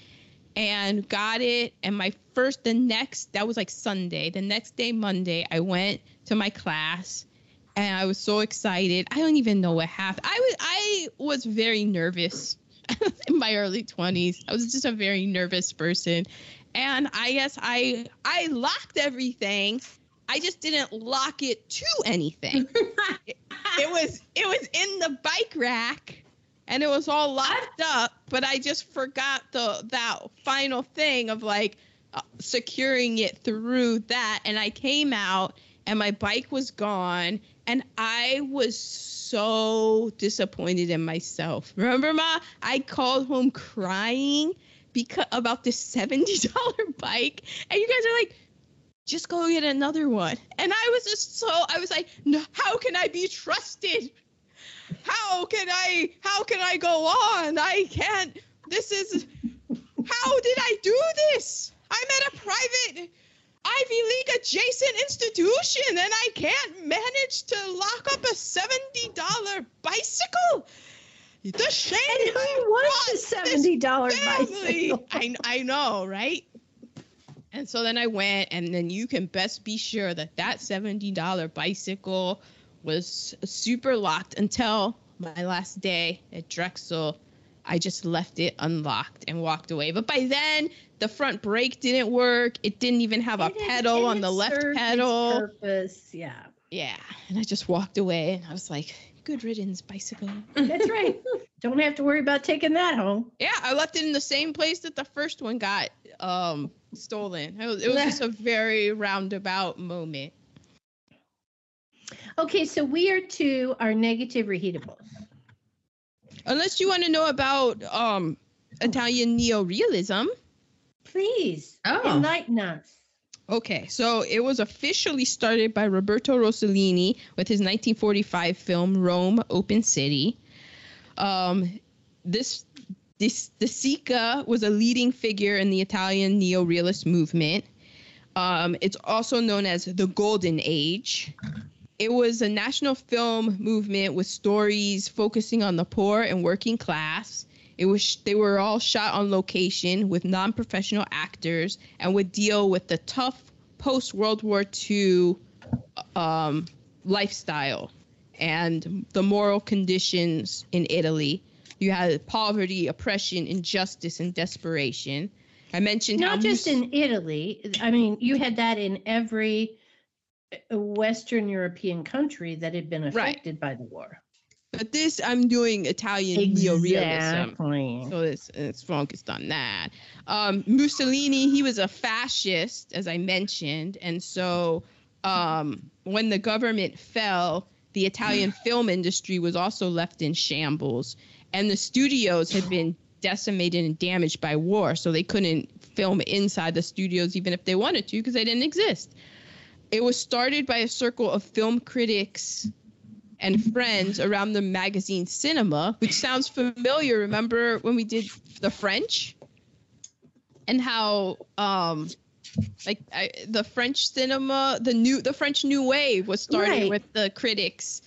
and got it. And my first, the next, that was like Sunday. The next day, Monday, I went to my class and I was so excited. I don't even know what happened. I was, I was very nervous (laughs) in my early 20s. I was just a very nervous person. And I guess I, I locked everything. I just didn't lock it to anything. (laughs) it was, it was in the bike rack and it was all locked up but i just forgot the that final thing of like uh, securing it through that and i came out and my bike was gone and i was so disappointed in myself remember ma i called home crying because about this $70 (laughs) bike and you guys are like just go get another one and i was just so i was like no how can i be trusted how can I how can I go on? I can't this is how did I do this? I'm at a private Ivy League adjacent institution and I can't manage to lock up a $70 bicycle. The shame And who wants a $70 family. bicycle? I, I know, right? And so then I went, and then you can best be sure that that $70 bicycle was super locked until my last day at Drexel. I just left it unlocked and walked away. But by then, the front brake didn't work. It didn't even have a It is- pedal on the left pedal. Purpose. Yeah. Yeah. And I just walked away, and I was like, good riddance, bicycle. That's right. (laughs) Don't have to worry about taking that home. Yeah, I left it in the same place that the first one got um stolen. It was, it was just a (laughs) very roundabout moment. Okay, so we are to our negative reheatables. Unless you want to know about um Italian neorealism. Please Oh. enlighten us. Okay, so it was officially started by Roberto Rossellini with his 1945 film Rome Open City. Um, this this De Sica was a leading figure in the Italian neorealist movement. Um, it's also known as the Golden Age. It was a national film movement with stories focusing on the poor and working class. It was they were all shot on location with non-professional actors and would deal with the tough post World War II um, lifestyle and the moral conditions in Italy You had poverty, oppression, injustice, and desperation. I mentioned Not just Mus- in Italy. I mean, you had that in every uh, Western European country that had been affected by the war. But this I'm doing Italian neorealism. Exactly. So it's, it's focused on that. Um, Mussolini, he was a fascist, as I mentioned. And so um, when the government fell, the Italian (sighs) film industry was also left in shambles. And the studios had been decimated and damaged by war. So they couldn't film inside the studios, even if they wanted to, because they didn't exist. It was started by a circle of film critics and friends around the magazine Cinema, which sounds familiar. Remember when we did the French and how um like I, the French cinema, the new the French New Wave was started Right. with the critics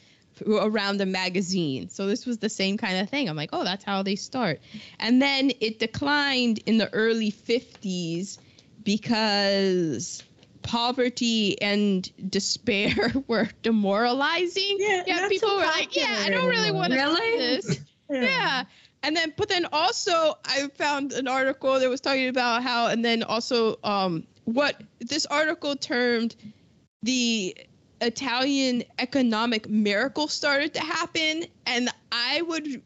around the magazine. So this was the same kind of thing. I'm like, oh, that's how they start. And then it declined in the early 50s because poverty and despair (laughs) were demoralizing. Yeah, yeah people so were like, yeah, I don't really want to Really? this. (laughs) Yeah. And then, but then also, I found an article that was talking about how, and then also, um, what this article termed the Italian economic miracle started to happen, and I would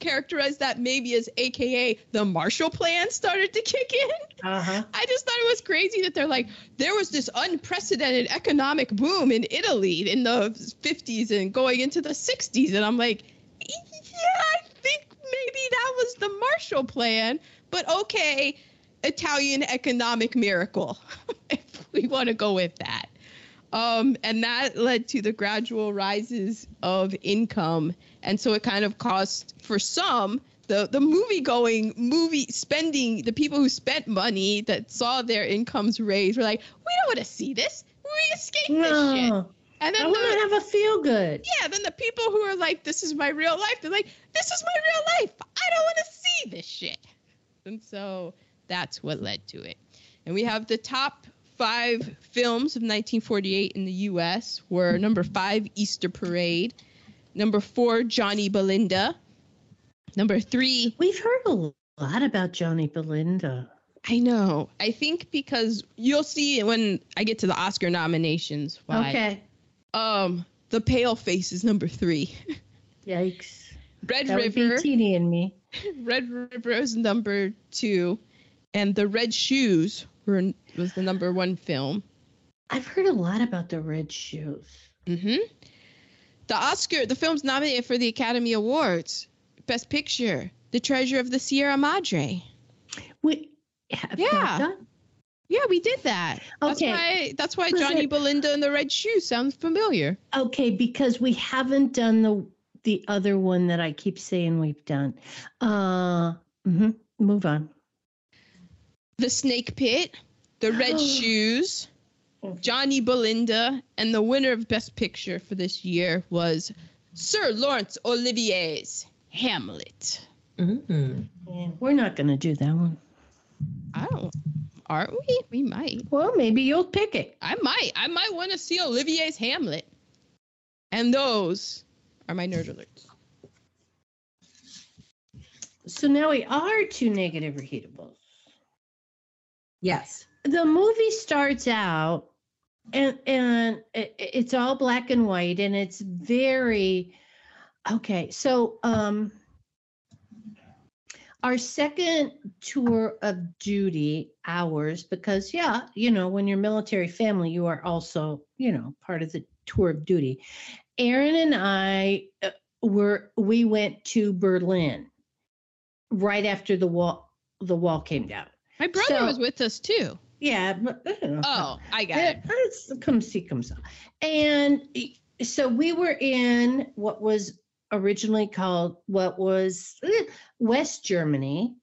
characterize that maybe as AKA the Marshall Plan started to kick in. Uh-huh. I just thought it was crazy that they're like, there was this unprecedented economic boom in Italy in the 50s and going into the 60s. And I'm like, yeah, I think maybe that was the Marshall Plan, but okay, Italian economic miracle, (laughs) if we want to go with that. Um, and that led to the gradual rises of income. And so it kind of caused, for some, the, the movie going, movie spending, the people who spent money that saw their incomes raise were like, we don't want to see this. We escape this shit. No, And I then want to have a feel good. yeah, then the people who are like, this is my real life, they're like, this is my real life. I don't want to see this shit. And so that's what led to it. And we have the top five films of 1948 in the US were number five, Easter Parade. Number four, Johnny Belinda. Number three, We've heard a lot about Johnny Belinda. I know. I think because you'll see when I get to the Oscar nominations. Why. Okay. Um, The Paleface is number three. Yikes. Red That would be River. teeny in me. (laughs) Red River is number two, and The Red Shoes were was the number one film. I've heard a lot about the red shoes. hmm The Oscar, the film's nominated for the Academy Awards, Best Picture, The Treasure of the Sierra Madre. We have Yeah. done? Yeah, we did that. That's Okay. why. That's why Johnny Belinda and the Red Shoes sounds familiar. Okay, because we haven't done the the other one that I keep saying we've done. Uh, mm-hmm, move on. The Snake Pit, The Red (gasps) Shoes. Johnny Belinda, and the winner of Best Picture for this year was Sir Laurence Olivier's Hamlet. Mm. Yeah, we're not going to do that one. I don't. Aren't we? We might. Well, maybe you'll pick it. I might. I might want to see Olivier's Hamlet. And those are my nerd alerts. So now we are two negative reheatables. Yes. the movie starts out and and it, it's all black and white and it's very okay so um our second tour of duty hours because yeah you know when you're military family you are also you know part of the tour of duty aaron and i uh, were we went to berlin right after the wall the wall came down My brother So- was with us too. Yeah, but know. Oh, I got it. it's come see, come saw. And so we were in what was originally called what was eh, West Germany,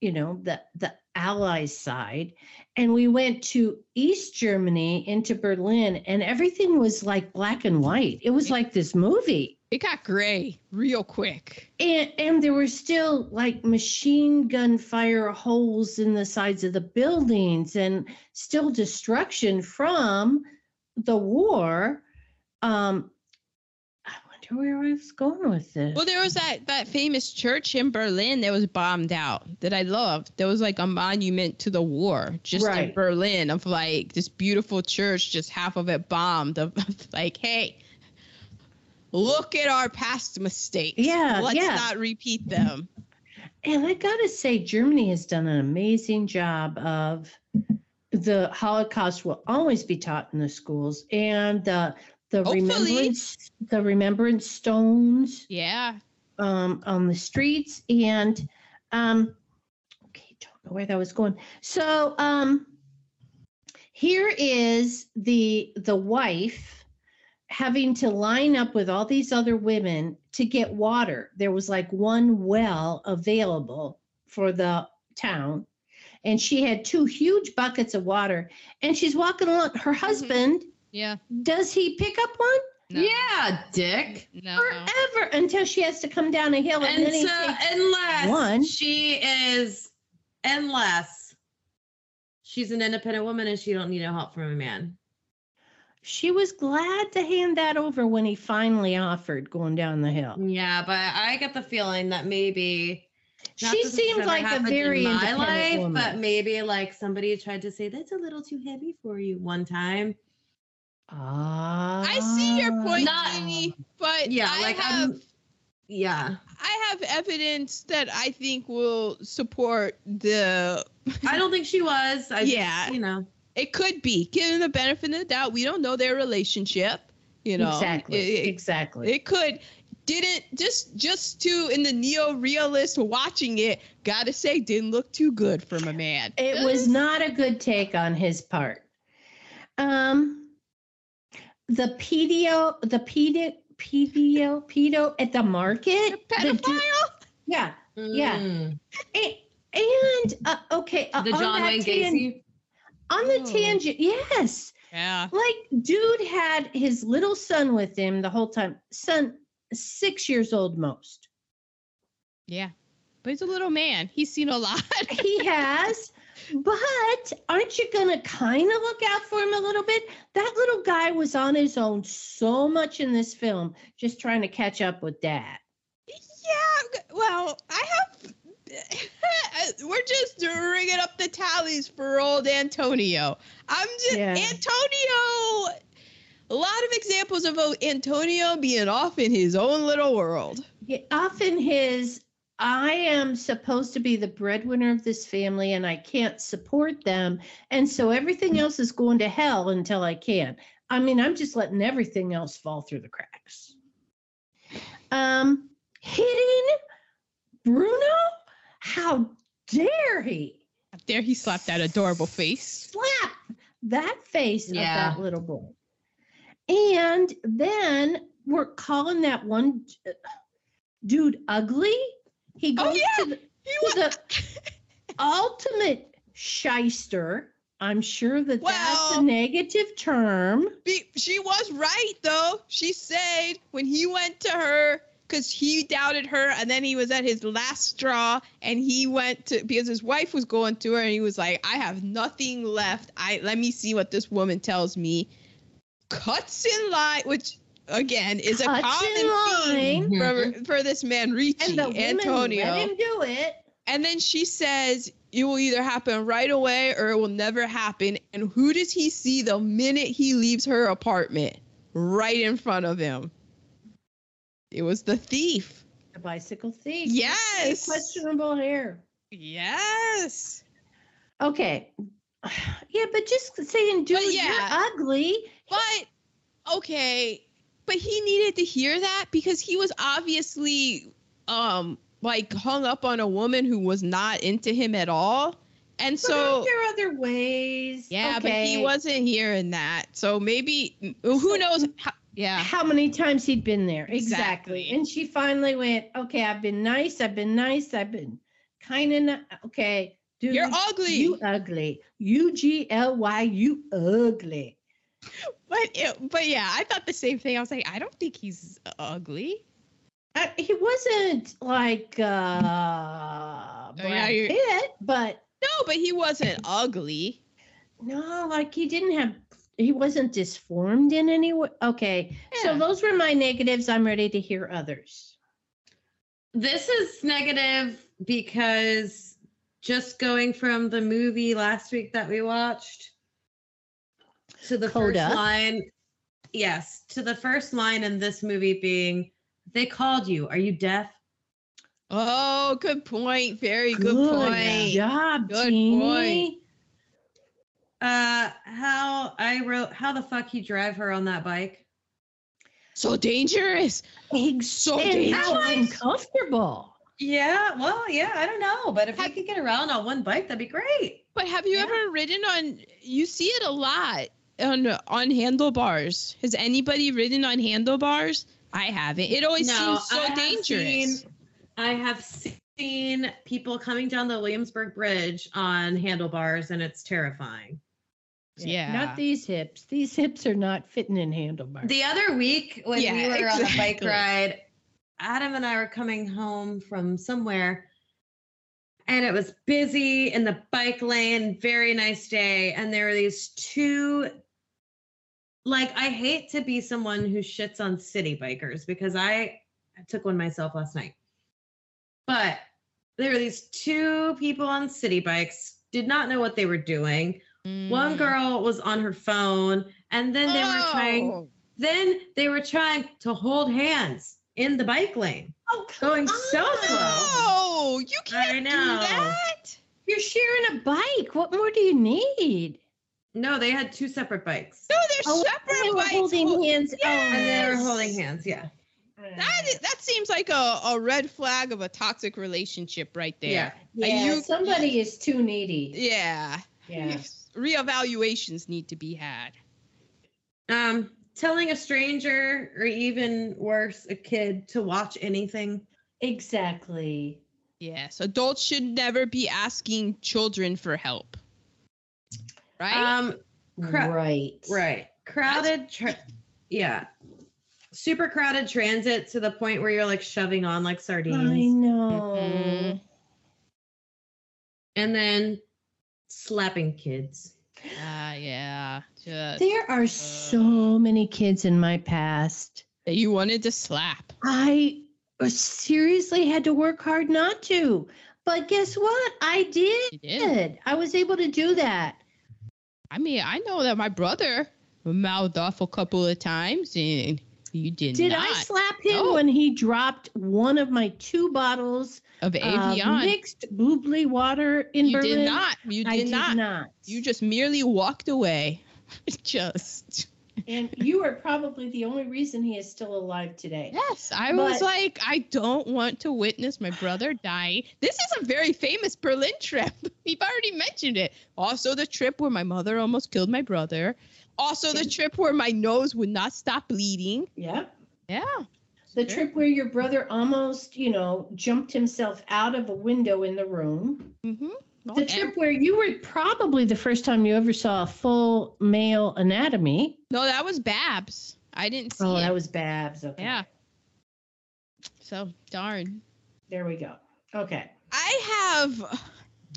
you know, the the Allies side, and we went to East Germany into Berlin, and everything was like black and white. It was like this movie. It got gray real quick. And, and there were still like machine gun fire holes in the sides of the buildings and still destruction from the war. Um, I wonder where I was going with this. Well, there was that that famous church in Berlin that was bombed out that I loved. There was like a monument to the war just in Berlin of like this beautiful church, just half of it bombed. Of (laughs) like, hey, look at our past mistakes. Yeah, let's yeah. not repeat them. And I gotta say, Germany has done an amazing job of the Holocaust will always be taught in the schools, and the the Hopefully. remembrance the remembrance stones Yeah, um, on the streets, and um, okay, don't know where that was going. So um, here is the the wife having to line up with all these other women to get water. There was like one well available for the town. And she had two huge buckets of water. And she's walking along. Her mm-hmm. husband, yeah. does he pick up one? No, Yeah, dick. no. Forever until she has to come down a hill. And, And then he so, unless one. she is, unless she's an independent woman and she don't need no help from a man. She was glad to hand that over when he finally offered going down the hill. Yeah, but I get the feeling that maybe She that this has seemed like a very in my independent life, woman. but maybe like somebody tried to say that's a little too heavy for you one time. Ah. I see your point, Not- Amy, but Yeah, I like have I'm. Yeah, I have evidence that I think will support the. I don't think she was. I just, (laughs) Yeah. you know. It could be given the benefit of the doubt. We don't know their relationship. You know, exactly. It, it- exactly. it could didn't just just to in the neo realist watching it. Gotta say, didn't look too good from a man. It was not a good take on his part. Um, the pedo, the pedo, pedio, pedo at the market. the du- pedophile. yeah, Yeah. Mm. and, and uh, okay, uh, The John that Wayne tan- Gacy. On the Oh. tangent, yes. Yeah. Like, dude had his little son with him the whole time. Son, six years old most. Yeah. But he's a little man. He's seen a lot. (laughs) He has, but aren't you going to kind of look out for him a little bit? That little guy was on his own so much in this film, just trying to catch up with dad. Yeah, well, I have. (laughs) We're just ringing up the tallies for old Antonio. I'm just Yeah. Antonio. A lot of examples of old Antonio being off in his own little world. Yeah, often his, I am supposed to be the breadwinner of this family and I can't support them. And so everything else is going to hell until I can. I mean, I'm just letting everything else fall through the cracks. Um, hitting Bruno? How dare he Dare he slap that adorable face. slap that face Yeah. of that little boy? And then we're calling that one uh, dude ugly. He Oh, goes yeah. to the, to the (laughs) ultimate shyster. I'm sure that that's a negative term. She was right though. She said when he went to her because he doubted her, and then he was at his last straw, and he went to because his wife was going to her, and he was like, "I have nothing left. I let me see what this woman tells me." Cuts in line, which again is a common in theme line. for, mm-hmm. for this man Ricci, And the women Antonio. let him do it. And then she says, it will either happen right away or it will never happen. And who does he see the minute he leaves her apartment? Right in front of him. It was the thief. The bicycle thief. Yes. Questionable hair. Yes. Okay. Yeah, but just saying, dude, But yeah. you're ugly. But okay, but he needed to hear that because he was obviously um like hung up on a woman who was not into him at all. And But so there there other ways? Yeah, but he wasn't hearing that. So maybe who knows? How, yeah. how many times he'd been there. Exactly. Exactly. And she finally went, okay, I've been nice. I've been nice. I've been kind of, okay, dude. You're ugly. You ugly. U G L Y, you ugly. But it, but yeah, I thought the same thing. I was like, I don't think he's ugly. Uh, he wasn't like uh yeah, Brad you're- Pitt, but No, but he wasn't ugly. no, like he didn't have he wasn't disformed in any way. Okay, so those were my negatives. I'm ready to hear others. This is negative because just going from the movie last week that we watched to the Coda. first line, yes, to the first line in this movie being, "They called you. Are you deaf?" Oh, good point. Very good, point. job, Good Teeny. point. Uh, how I wrote, "How the fuck you drive her on that bike?" So dangerous. Ex- So and how dangerous. uncomfortable. Yeah, well, yeah, I don't know, but if Have- you could get around on one bike, that'd be great. But have you Yeah. ever ridden on? You see it a lot on on handlebars. Has anybody ridden on handlebars? I haven't. It always seems so I have dangerous. seen- I have seen people coming down the Williamsburg Bridge on handlebars, and it's terrifying. Yeah. Not these hips. These hips are not fitting in handlebars. The other week when Yeah, we were on a bike ride, Adam and I were coming home from somewhere and it was busy in the bike lane, very nice day. And there were these two, like, I hate to be someone who shits on city bikers because I, I took one myself last night. But there were these two people on city bikes, did not know what they were doing. One Mm. girl was on her phone, and then they were trying Oh. then they were trying to hold hands in the bike lane, oh, come going so on. slow. No, you can't I do that. You're sharing a bike. What more do you need? No, they had two separate bikes. No, they're Oh, separate they were bikes. holding Hold- hands. Oh, And they were holding hands, yeah. That is, that seems like a, a red flag of a toxic relationship right there. Yeah. yeah, you- somebody is too needy. Yeah. Yeah. Reevaluations need to be had. Um, telling a stranger or even worse, a kid to watch anything. Exactly. Yes, adults should never be asking children for help. Right? Um, Cra- right. right. Crowded tra- yeah. Super crowded transit to the point where you're like shoving on like sardines. I sardines. know. Mhm. And then slapping kids. Ah, yeah. Just There are so many kids in my past. that you wanted to slap. I seriously had to work hard not to. But guess what? I did. You did. I was able to do that. I mean, I know that my brother mouthed off a couple of times, and you did, Did not I slap him No. when he dropped one of my two bottles of Avion. mixed bubbly water in you Berlin? You did not. You I did, not. not. You just merely walked away. (laughs) just. and you are probably the only reason he is still alive today. Yes, I was like, I don't want to witness my brother die. This is a very famous Berlin trip. (laughs) We've already mentioned it. Also, the trip where my mother almost killed my brother. Also, the trip where my nose would not stop bleeding. Yeah. Yeah. The Sure. trip where your brother almost, you know, jumped himself out of a window in the room. Mm-hmm. The trip where you were probably the first time you ever saw a full male anatomy. No, that was Babs. I didn't see Oh, it. that was Babs. Okay. Yeah. So darn. There we go. Okay. I have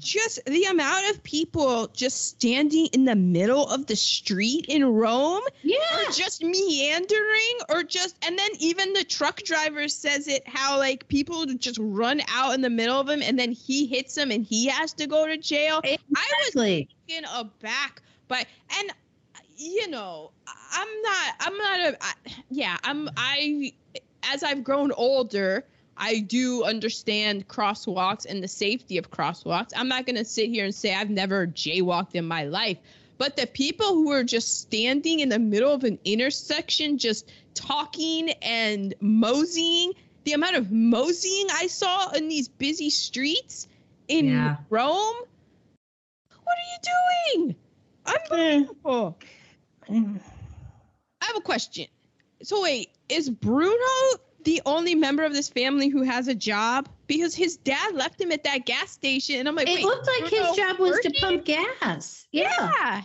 just the amount of people just standing in the middle of the street in Rome Yeah. or just meandering or just and then even the truck driver says it how like people just run out in the middle of him and then he hits them and he has to go to jail. I was Exactly. taken aback by and you know i'm not i'm not a I, yeah i'm i as i've grown older i do understand crosswalks and the safety of crosswalks i'm not going to sit here and say i've never jaywalked in my life but the people who are just standing in the middle of an intersection just talking and moseying the amount of moseying i saw in these busy streets in Yeah. rome what are you doing unbelievable Mm. I have a question. So wait, is Bruno the only member of this family who has a job? Because his dad left him at that gas station, and I'm like, It wait, looked like his job was to pump gas. Yeah. Yeah.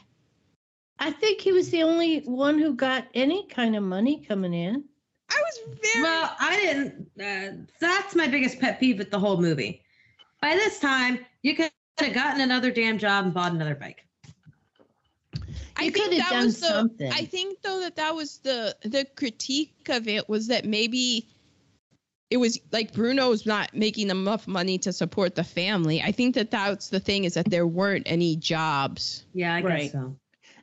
I think he was the only one who got any kind of money coming in. I was very. Well, I didn't. Uh, that's my biggest pet peeve with the whole movie. By this time, you could have gotten another damn job and bought another bike. I You think could have that done was the. something. I think though that that was the the critique of it was that maybe it was like Bruno's not making enough money to support the family. I think that that's the thing is that there weren't any jobs. Yeah, I Right. guess so.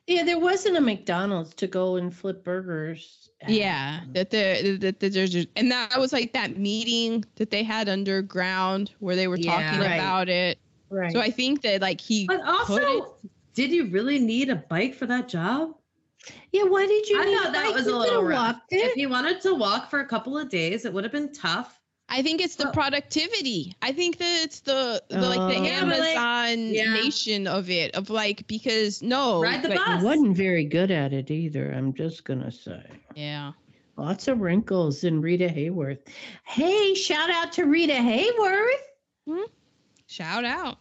Yeah, there wasn't a McDonald's to go and flip burgers. at. Yeah, that the that the, there's just, and that was like that meeting that they had underground where they were Yeah. talking Right. about it. Right. So I think that like he But put it- also, did you really need a bike for that job? yeah, why did you? I need thought that bike? was You a little rough. walked If you wanted to walk for a couple of days, it would have been tough. I think it's the Well- productivity. I think that it's the, the like the Oh. Yeah, like, Amazon yeah. nation of it of like because no Ride the like- bus. He wasn't very good at it either. I'm just gonna say. Yeah. Lots of wrinkles in Rita Hayworth. Hey, shout out to Rita Hayworth. Hmm? Shout out.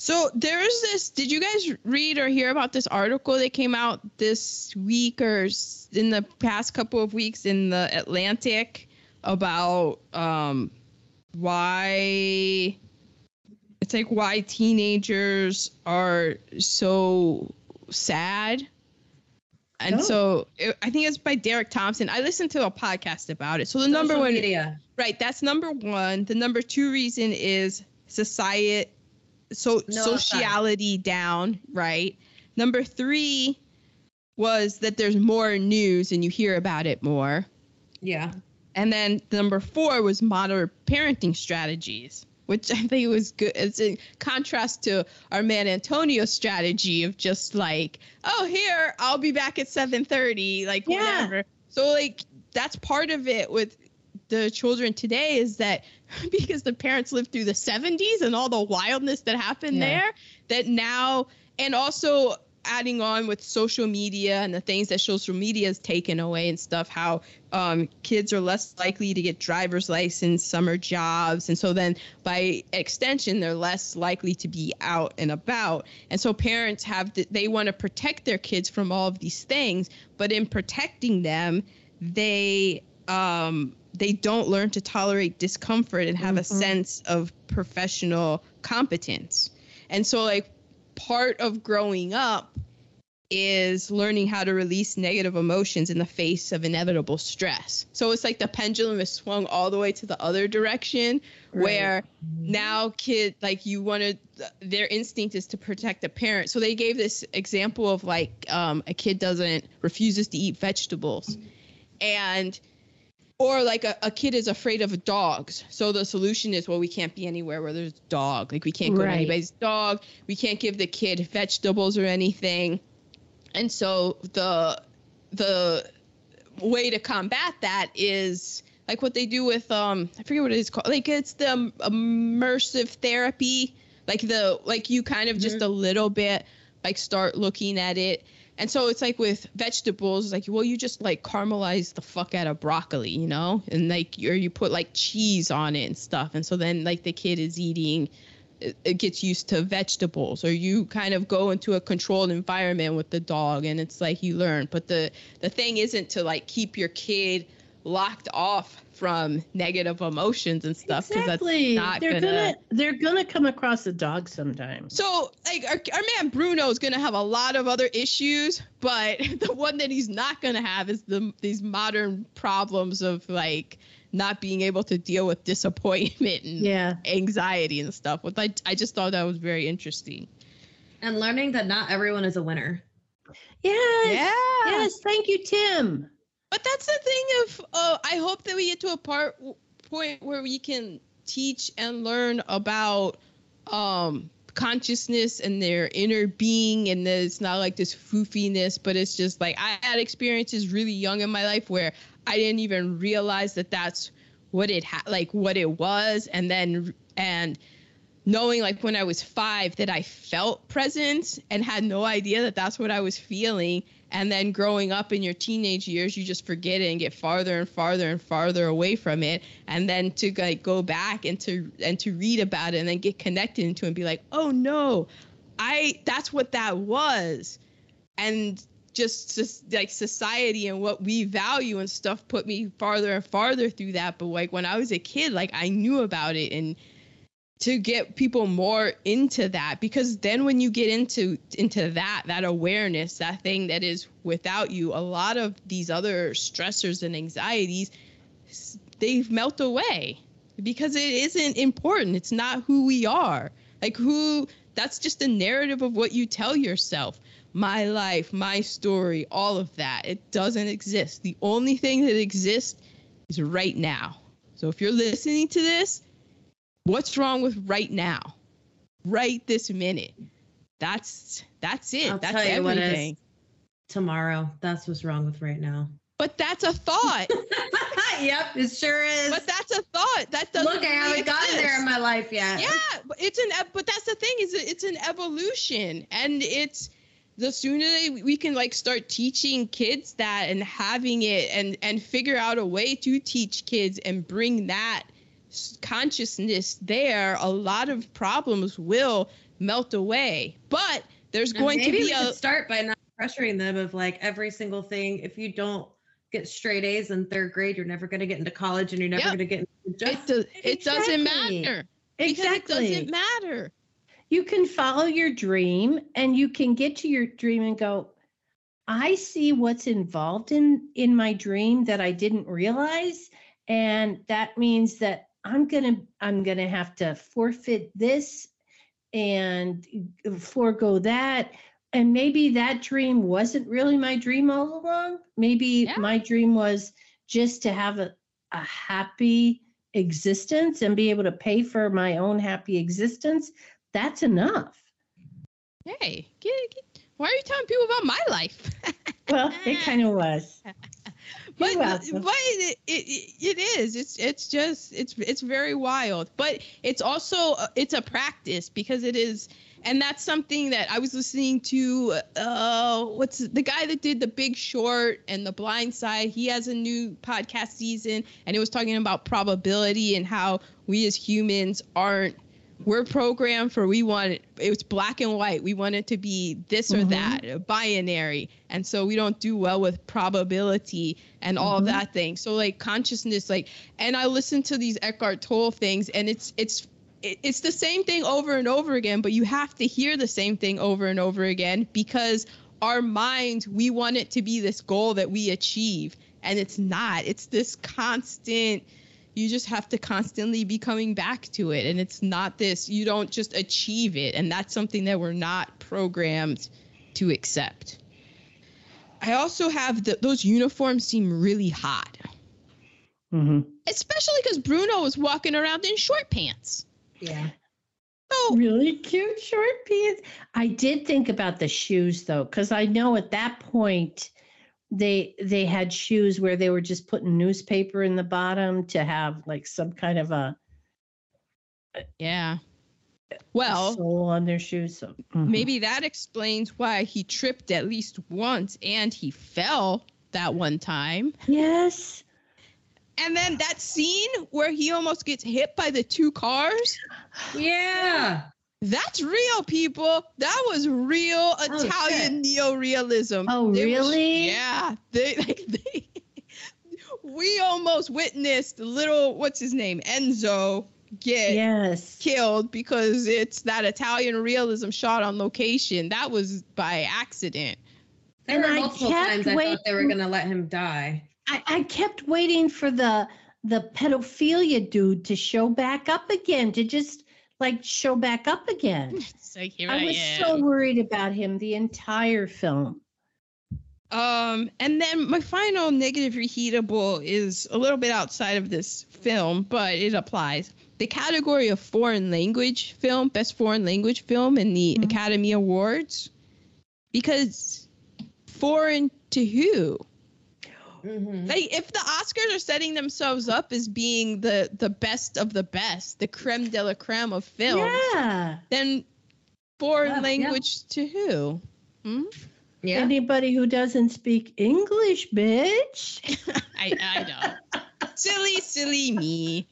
So there's this. Did you guys read or hear about this article that came out this week or in the past couple of weeks in the Atlantic about um, why it's like why teenagers are so sad. And Oh. so it, I think it's by Derek Thompson. I listened to a podcast about it. So the number one media. Right, that's number one. The number two reason is society, so No sociality down. Right. Number three was that there's more news and you hear about it more. Yeah. And then number four was modern parenting strategies, which (laughs) I think was good. It's in contrast to our man Antonio's strategy of just like, oh, here I'll be back at 7:30, like Yeah. whatever. So like that's part of it with the children today is that (laughs) because the parents lived through the 70s and all the wildness that happened Yeah. there, that now and also adding on with social media and the things that social media has taken away and stuff how um, kids are less likely to get driver's license summer jobs and so then by extension they're less likely to be out and about and so parents have to, they want to protect their kids from all of these things but in protecting them they um, they don't learn to tolerate discomfort and have a Mhm. sense of professional competence and so like part of growing up is learning how to release negative emotions in the face of inevitable stress. So it's like the pendulum is swung all the way to the other direction where now kid like you want to their instinct is to protect the parent. So they gave this example of like um, a kid doesn't refuses to eat vegetables and or like a, a kid is afraid of dogs. So the solution is, well, we can't be anywhere where there's dog. Like we can't go to anybody's dog. We can't give the kid vegetables or anything. And so the the way to combat that is like what they do with um I forget what it is called. Like it's the immersive therapy. Like the like you kind of just a little bit like start looking at it. And so it's like with vegetables, it's like well, you just like caramelize the fuck out of broccoli, you know, and like or you put like cheese on it and stuff, and so then like the kid is eating, it, gets used to vegetables, or you kind of go into a controlled environment with the dog, and it's like you learn. But the the thing isn't to like keep your kid locked off from negative emotions and stuff because Exactly. that's not they're gonna, gonna they're gonna come across a dog sometimes. so like our, our man Bruno is gonna have a lot of other issues, but (laughs) the one that he's not gonna have is the these modern problems of like not being able to deal with disappointment and Yeah. anxiety and stuff. Which I I just thought that was very interesting. And learning that not everyone is a winner. Yes. Yeah. Yes. Thank you, Tim. But that's the thing of uh, I hope that we get to a part point where we can teach and learn about um consciousness and their inner being and that it's not like this foofiness but it's just like I had experiences really young in my life where I didn't even realize that that's what it had like what it was and then and knowing like when I was 5 that I felt presence and had no idea that that's what I was feeling and then growing up in your teenage years you just forget it and get farther and farther and farther away from it. And then to like go back and to and to read about it and then get connected into it and be like oh no i that's what that was. And just just like society and what we value and stuff put me farther and farther through that. But like when i was a kid like i knew about it and to get people more into that because then when you get into into that that awareness that thing that is without you a lot of these other stressors and anxieties they melt away because it isn't important. It's not who we are. Like who that's just a narrative of what you tell yourself. My life my story all of that. It doesn't exist. The only thing that exists is right now. So if you're listening to this What's wrong with right now? Right this minute. That's that's it. I'll that's tell you what is. everything. Tomorrow. That's what's wrong with right now. But that's a thought. (laughs) yep, it sure is. but that's a thought. That doesn't Look, I haven't gotten there in my life yet. Yeah, but it's an but that's the thing is it's an evolution and it's the sooner they, we can like start teaching kids that and having it and and figure out a way to teach kids and bring that consciousness there a lot of problems will melt away but there's And going to be a start by not pressuring them of like every single thing. If you don't get straight A's in third grade, you're never going to get into college and you're never Yep. going to get into a it, job. do, it doesn't Exactly. matter because Exactly. it doesn't matter you can follow your dream and you can get to your dream and go i see what's involved in in my dream that i didn't realize and that means that i'm gonna i'm gonna have to forfeit this and forego that and maybe that dream wasn't really my dream all along maybe Yeah. my dream was just to have a, a happy existence and be able to pay for my own happy existence that's enough. hey get, get, why are you telling people about my life (laughs) Well, it kind of was. (laughs) but but it, it it is. It's it's just it's it's very wild. But it's also uh, it's a practice because it is and that's something that I was listening to uh what's the guy that did the big short and the blind side. He has a new podcast season and it was talking about probability and how we as humans aren't we're programmed for we want it it's black and white we want it to be this or Mhm. that binary and so we don't do well with probability and all of Mhm. that thing so like consciousness like and i listen to these eckhart tolle things and it's it's it's the same thing over and over again but you have to hear the same thing over and over again because our minds we want it to be this goal that we achieve and it's not it's this constant you just have to constantly be coming back to it and it's not this you don't just achieve it and that's something that we're not programmed to accept i also have the, those uniforms seem really hot hmm especially because bruno was walking around in short pants yeah. Oh. Really cute short pants. I did think about the shoes though, because I know at that point they they had shoes where they were just putting newspaper in the bottom to have like some kind of a yeah well sole on their shoes. So mhm. maybe that explains why he tripped at least once and he fell that one time yes. and then that scene where he almost gets hit by the two cars Yeah. That's real, people. That was real Oh, Italian neo-realism. Oh, They was- really? yeah. They (laughs) like they. We almost witnessed little what's his name Enzo get Yes. killed because it's that Italian realism shot on location. That was by accident. There And were I multiple kept times I thought they were going to let him die. I, I kept waiting for the the pedophilia dude to show back up again, to just like show back up again. (laughs) So here I was so worried about him the entire film. Um, and then my final negative reheatable is a little bit outside of this film, but it applies. The category of foreign language film, best foreign language film in the Mhm. Academy Awards, because foreign to who? Mhm. Like, if the Oscars are setting themselves up as being the the best of the best, the creme de la creme of film, Yeah. then foreign Yeah, yeah. language to who? Hmm? Yeah. Anybody who doesn't speak English, bitch. (laughs) I I know. silly, silly me.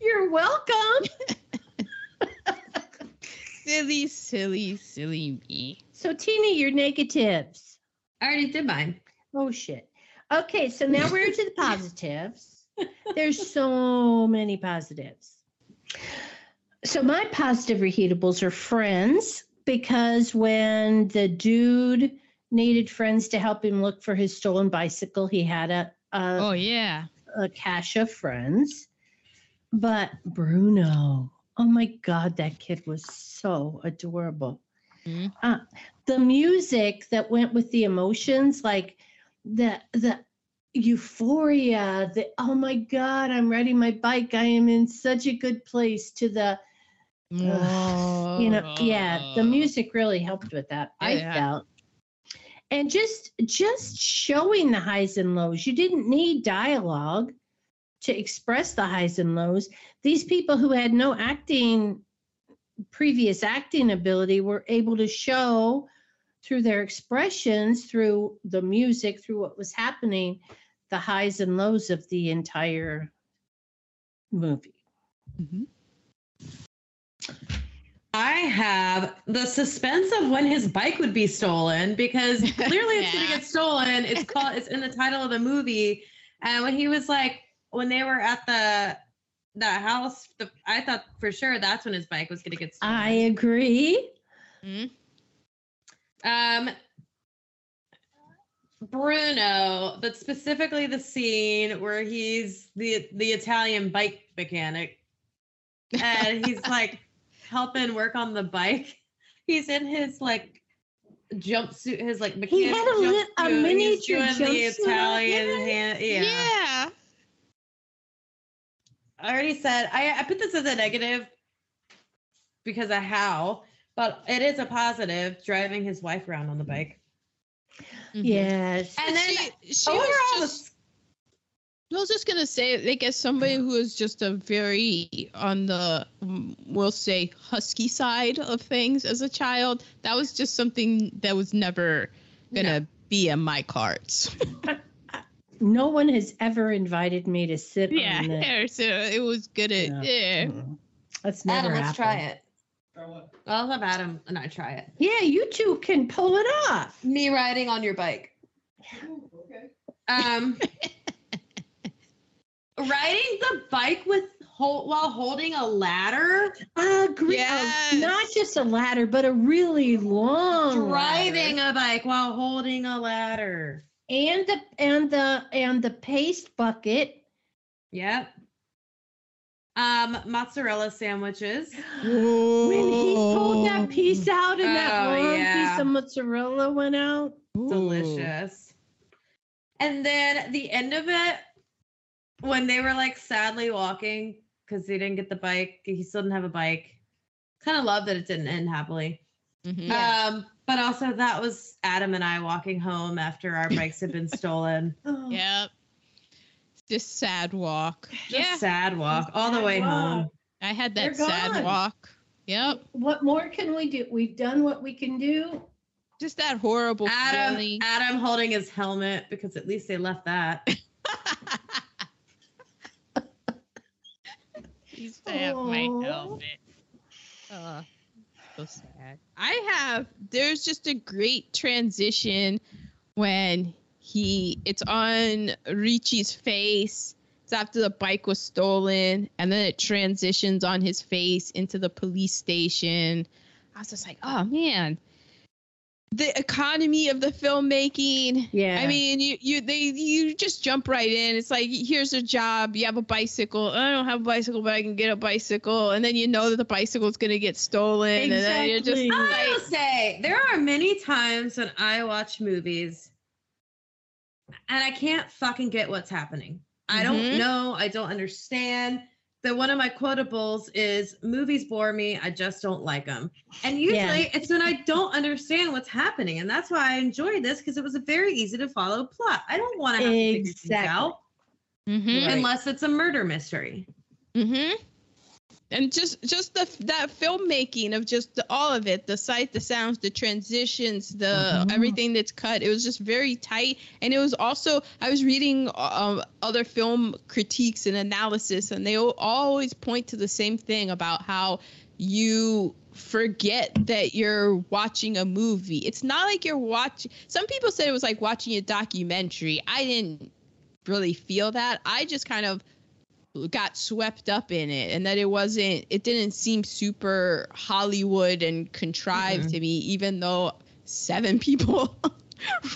You're welcome. (laughs) Silly, silly, silly me. So, Tina, your negatives. I already did mine. Oh, shit. Okay, so now (laughs) we're to the positives. There's so many positives. So my positive reheatables are friends because when the dude needed friends to help him look for his stolen bicycle, he had a a, Oh yeah. a cache of friends. But Bruno, oh my God, that kid was so adorable. Mhm. Uh, the music that went with the emotions, like the the euphoria, the oh my God, I'm riding my bike. I am in such a good place. To the Ugh, (sighs) you know yeah the music really helped with that i Yeah. felt and just just showing the highs and lows you didn't need dialogue to express the highs and lows these people who had no acting previous acting ability were able to show through their expressions through the music through what was happening the highs and lows of the entire movie Mhm. I have the suspense of when his bike would be stolen because (laughs) clearly it's gonna get stolen. It's called it's in the title of the movie. And when he was like when they were at the that house, the, I thought for sure that's when his bike was gonna get stolen. i agree Mhm. Um, Bruno, but specifically the scene where he's the the Italian bike mechanic, and he's (laughs) like helping work on the bike. He's in his like jumpsuit, his like mechanic He had a lit- a jumpsuit, he's miniature doing the jumpsuit on. Italian Yeah. hand. Yeah. yeah. I already said I, I put this as a negative because of how, but it is a positive driving his wife around on the bike. Mhm. Yes. And then she, she overall, was just, I was just gonna say, like, as somebody who is just a very on the, we'll say, husky side of things as a child, that was just something that was never gonna No. be in my cards. (laughs) No one has ever invited me to sit yeah, on the. (laughs) so it was good at Yeah. yeah. Mm. That's never Adam, let's happened. try it. I'll have Adam and I try it. Yeah, you two can pull it off. Me riding on your bike. Um, (laughs) riding the bike with hold, while holding a ladder, Agree. Yes. Uh, not just a ladder, but a really long driving ladder. a bike while holding a ladder. and the and the and the paste bucket. Yep. Um, mozzarella sandwiches. When he pulled that piece out and that Oh, long yeah. piece of mozzarella went out. delicious. And then the end of it, when they were like sadly walking because they didn't get the bike, he still didn't have a bike. Kind of love that it didn't end happily. Mhm. Um, but also that was Adam and I walking home after our bikes had been stolen. (laughs) Oh, Yep. Just sad walk. Just yeah, sad walk all the way walk. home. I had They're that sad gone. walk. Yep. What more can we do? We've done what we can do. Just that horrible Adam, feeling. Adam holding his helmet because at least they left that. (laughs) used to have my helmet. Uh, so sad. I have. There's just a great transition when he. It's on Ricci's face. It's after the bike was stolen, and then it transitions on his face into the police station. I was just like, oh man. The economy of the filmmaking. Yeah. I mean, you you they you just jump right in. It's like here's a job. You have a bicycle. I don't have a bicycle, but I can get a bicycle. And then you know that the bicycle is gonna get stolen. And then you're just Exactly. I will like, say there are many times when I watch movies and I can't fucking get what's happening. I don't Mhm. know. I don't understand. That one of my quotables is movies bore me. I just don't like them. And usually Yeah. it's when I don't understand what's happening. And that's why I enjoyed this because it was a very easy to follow plot. I don't want to have to figure things out mm-hmm, unless it's a murder mystery. mm-hmm. And just just the that filmmaking of just the, all of it, the sight, the sounds, the transitions, the Mhm. everything that's cut. It was just very tight, and it was also I was reading um, other film critiques and analysis, and they always point to the same thing about how you forget that you're watching a movie. It's not like you're watching. Some people said it was like watching a documentary. I didn't really feel that. I just kind of got swept up in it and that it wasn't it didn't seem super hollywood and contrived Mhm. to me even though seven (laughs) people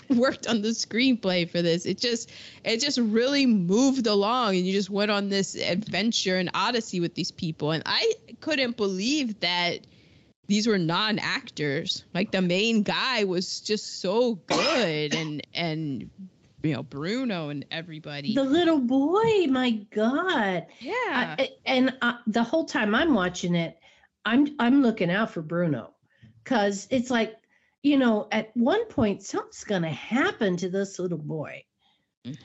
worked on the screenplay for this. It just it just really moved along and you just went on this adventure and odyssey with these people. And i couldn't believe that these were non-actors. Like the main guy was just so good and and you know bruno and everybody The little boy, my God. yeah I- and uh, the whole time I'm watching it, I'm I'm looking out for Bruno, because it's like, you know, at one point something's gonna happen to this little boy.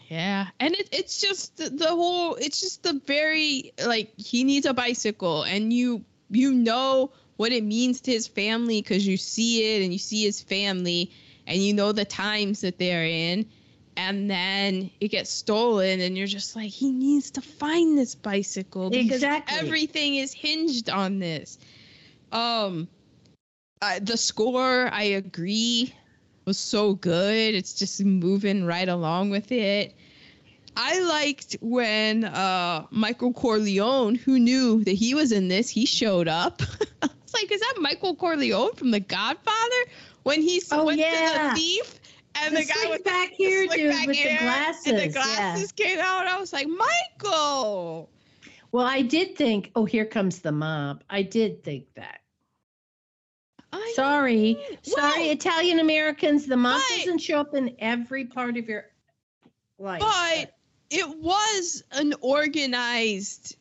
Yeah, and it, it's just the, the whole. It's just the very like he needs a bicycle, and you you know what it means to his family because you see it and you see his family, and you know the times that they're in, and then it gets stolen, and you're just like he needs to find this bicycle because Exactly. everything is hinged on this. Um, uh, the score, I agree was so good. It's just moving right along with it. I liked when uh, Michael Corleone, who knew that he was in this, he showed up. (laughs) I was like, is that Michael Corleone from The Godfather? When he Oh, went to yeah. the thief and The the, guy with back the hair dude back with the hair glasses, and the yeah. glasses came out. I was like, Michael. Well, I did think, oh, here comes the mob. I did think that. I Sorry, sorry, Italian Americans. The mob But- doesn't show up in every part of your life. but it was an organized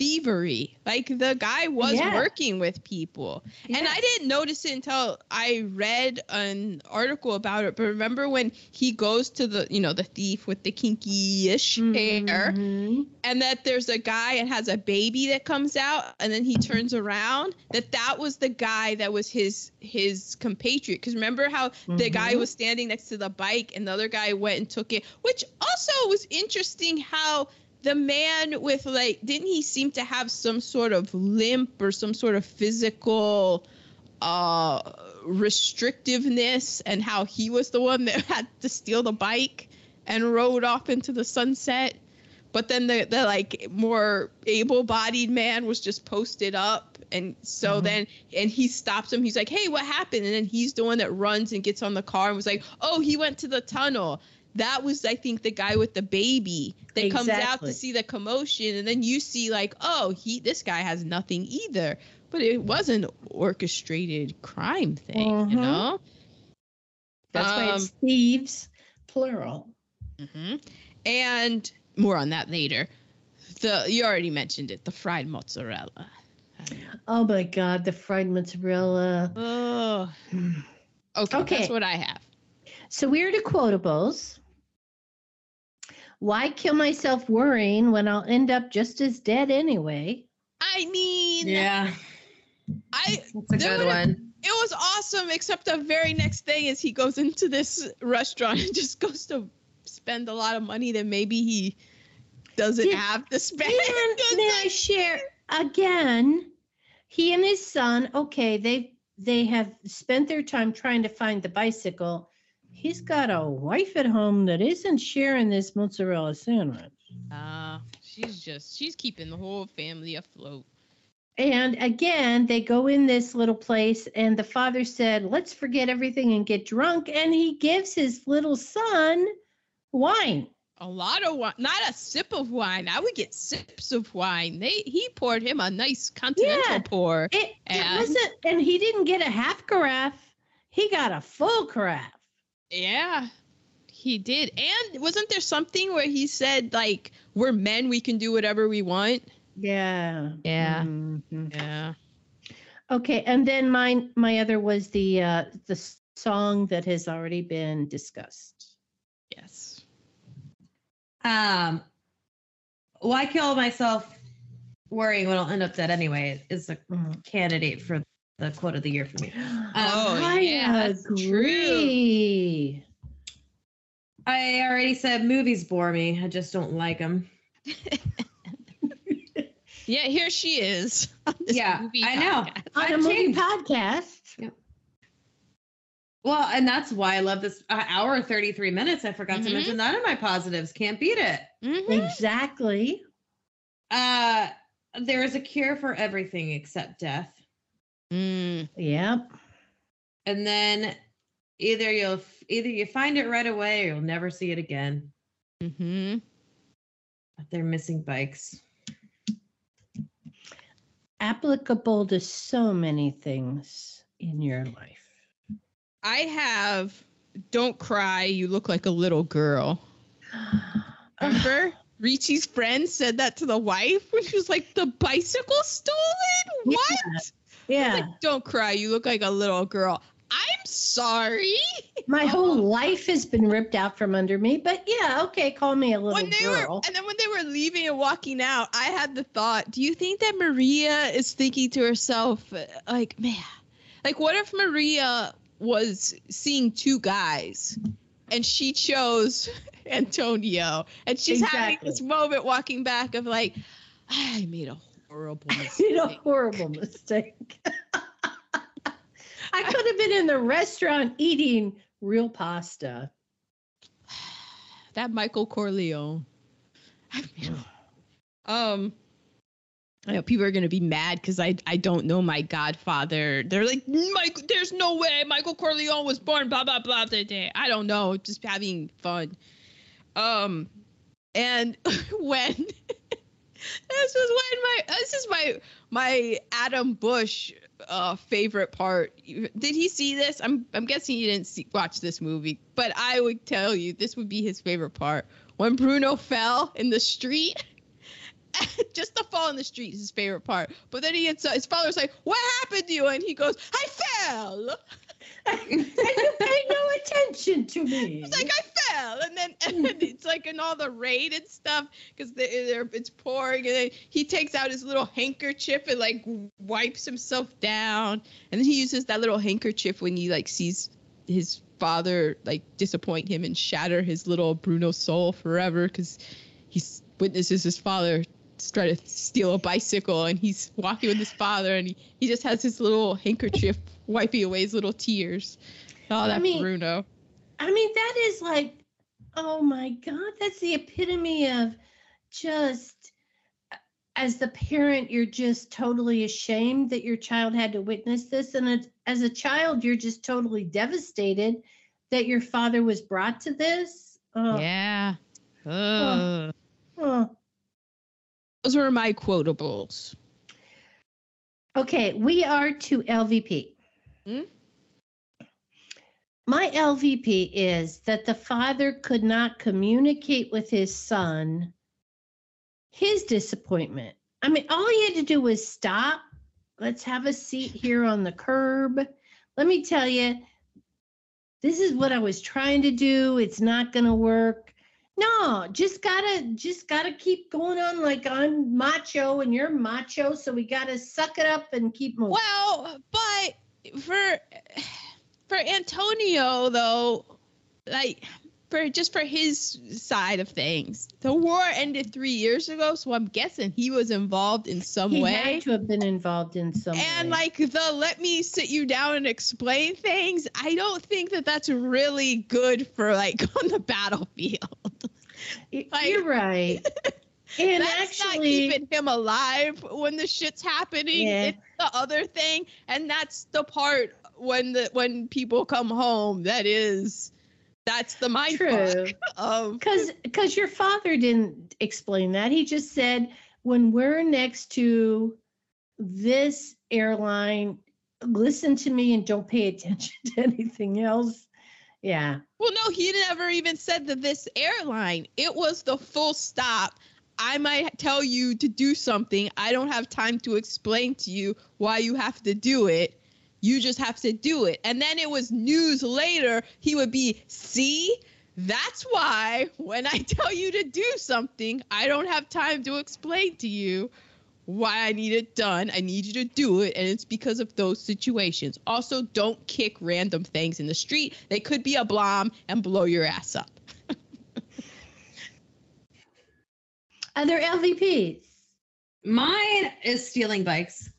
thievery. Like the guy was Yeah. working with people. And I didn't notice it until I read an article about it. But remember when he goes to the, you know, the thief with the kinky-ish hair, Mhm. and that there's a guy and has a baby that comes out, and then he turns around. That that was the guy that was his his compatriot. Because remember how the guy Mhm. was standing next to the bike, and the other guy went and took it. Which also was interesting. How the man with like didn't he seem to have some sort of limp or some sort of physical uh restrictiveness and how he was the one that (laughs) had to steal the bike and rode off into the sunset? But then the, the like more able-bodied man was just posted up and so Mhm. then and he stops him. He's like hey what happened? And then he's the one that runs and gets on the car and was like oh he went to the tunnel that was i think the guy with the baby that comes out to see the commotion and then you see like oh he this guy has nothing either but it was an orchestrated crime thing you Mhm. know That's why Um, it's thieves, plural. hmm And more on that later. The you already mentioned it, the fried mozzarella. Oh my God, the fried mozzarella. Oh. Okay, Okay. that's what I have. So we're to quotables. Why kill myself worrying when I'll end up just as dead anyway? I mean, Yeah, I that's a good one. it was awesome, except the very next thing is he goes into this restaurant and (laughs) just goes to spend a lot of money that maybe he doesn't Did- have to spend. And (laughs) may I share again? He and his son, okay, they they have spent their time trying to find the bicycle. He's got a wife at home that isn't sharing this mozzarella sandwich. Uh, she's just she's keeping the whole family afloat. And again, they go in this little place, and the father said, Let's forget everything and get drunk. And he gives his little son wine. A lot of wine, not a sip of wine. I would get sips of wine. They he poured him a nice continental Yeah. pour. It, it wasn't, and he didn't get a half carafe, he got a full carafe. Yeah, he did. And wasn't there something where he said like, "We're men, we can do whatever we want"? Yeah. Yeah. Mhm. Yeah. Okay, and then my my other was the uh, the song that has already been discussed. Yes. Um, why kill myself worrying when I'll end up dead anyway is a Mhm. candidate for the quote of the year for me. (gasps) Oh, I yeah, that's true. I already said movies bore me. I just don't like them. (laughs) Yeah, here she is. (laughs) Yeah, I know. podcast. On a I've movie changed. podcast. Well, and that's why I love this uh, hour 33 minutes. I forgot to Mhm. mention that in my positives. Can't beat it. Mhm. Exactly. Uh, there is a cure for everything except death. Mm. Yep. And then either you'll either you find it right away or you'll never see it again. Mm-hmm. But they're missing bikes. Applicable to so many things in your life. I have. Don't cry. You look like a little girl. (gasps) Remember? Ricci's friend said that to the wife when she was like, "The bicycle stolen? What?" Yeah. Like, don't cry. You look like a little girl. I'm sorry. (laughs) My whole life has been ripped out from under me, but yeah, okay, call me a little when they girl. were and then when they were leaving and walking out, I had the thought, do you think that Maria is thinking to herself like, man, like what if Maria was seeing two guys and she chose (laughs) Antonio and she's having this moment walking back of like, I made a horrible I (laughs) mistake. made a horrible mistake. I could have been in the restaurant eating real pasta. (sighs) that Michael Corleone. (sighs) um, I know people are gonna be mad because I I don't know my Godfather. They're like, Mike, there's no way Michael Corleone was born. Blah blah blah. That day. I don't know. Just having fun. Um, and (laughs) when (laughs) this was when my this is my my Adam Bush uh favorite part. Did he see this? I'm I'm guessing he didn't see, watch this movie, but I would tell you this would be his favorite part. When Bruno fell in the street. (laughs) Just the fall in the street is his favorite part. But then he gets uh, his father's like, "What happened to you?" And he goes, "I fell." And you pay no attention to me. (laughs) It's like I fell, and then (laughs) and it's like in all the rain and stuff because it's pouring, and then he takes out his little handkerchief and like wipes himself down, and then he uses that little handkerchief when he like sees his father like disappoint him and shatter his little Bruno soul forever because he witnesses his father try to steal a bicycle and he's walking with his father and he, he just has his little handkerchief wiping away his little tears. Oh, that mean, Bruno. I mean, that is like, oh my God, that's the epitome of just, as the parent, you're just totally ashamed that your child had to witness this. And as a child, you're just totally devastated that your father was brought to this. Oh, Yeah. Oh. Those were my quotables. Okay, we are to LVP. Hmm? My LVP is that the father could not communicate with his son his disappointment. I mean, all he had to do was stop. Let's have a seat here on the curb. Let me tell you, this is what I was trying to do. It's not going to work. No, just gotta just gotta keep going on like I'm macho and you're macho, so we gotta suck it up and keep moving. Well, but for for Antonio though, like for just for his side of things, the war ended three years ago, so I'm guessing he was involved in some he way. had to have been involved in some and way. like the let me sit you down and explain things, I don't think that that's really good for like (laughs) on the battlefield. Like- you're right. (laughs) And that's not actually, keeping him alive when the shit's happening. Yeah. It's the other thing, and that's the part when the when people come home. That is, that's the mind true. (laughs) of Because because your father didn't explain that. He just said when we're next to this airline, listen to me and don't pay attention (laughs) to anything else. Yeah. Well, no, he never even said that this airline. It was the full stop. I might tell you to do something. I don't have time to explain to you why you have to do it. You just have to do it. And then it was news later. He would be, see, that's why when I (laughs) tell you to do something, I don't have time to explain to you why I need it done. I need you to do it, and it's because of those situations. Also, don't kick random things in the street. They could be a bomb and blow your ass up. (laughs) Other LVPs. Mine is stealing bikes.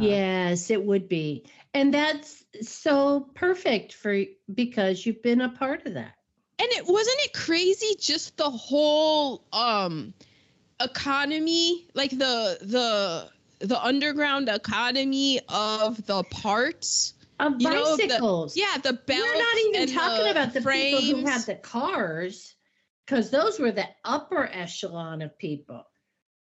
Yes, it would be. And that's so perfect for because you've been a part of that. And it wasn't it crazy just the whole um economy, like the the the underground economy of the parts. Of You know, the- bicycles. Yeah, the belts. We're not even talking about the frames. people who had the cars, because those were the upper echelon of people.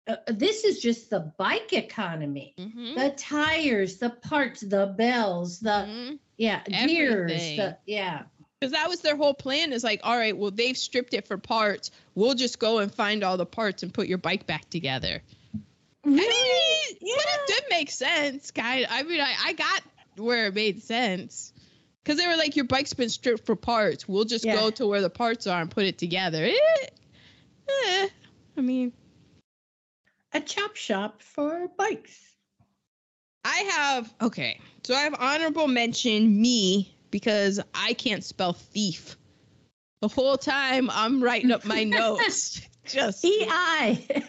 Uh, this is just the bike economy. Mhm, The tires, the parts, the bells, the mhm. yeah, gears, the yeah. Because that was their whole plan is like, all right, well, they've stripped it for parts. We'll just go and find all the parts and put your bike back together. I mean, but it did make sense, kind. I mean, I, I got where it made sense. Because they were like, your bike's been stripped for parts. We'll just Yeah. go to where the parts are and put it together. Eh, eh, I mean, A chop shop for bikes. I have, okay. So I have honorable mention me because I can't spell thief. The whole time I'm writing up my notes. (laughs) Just EI. (laughs)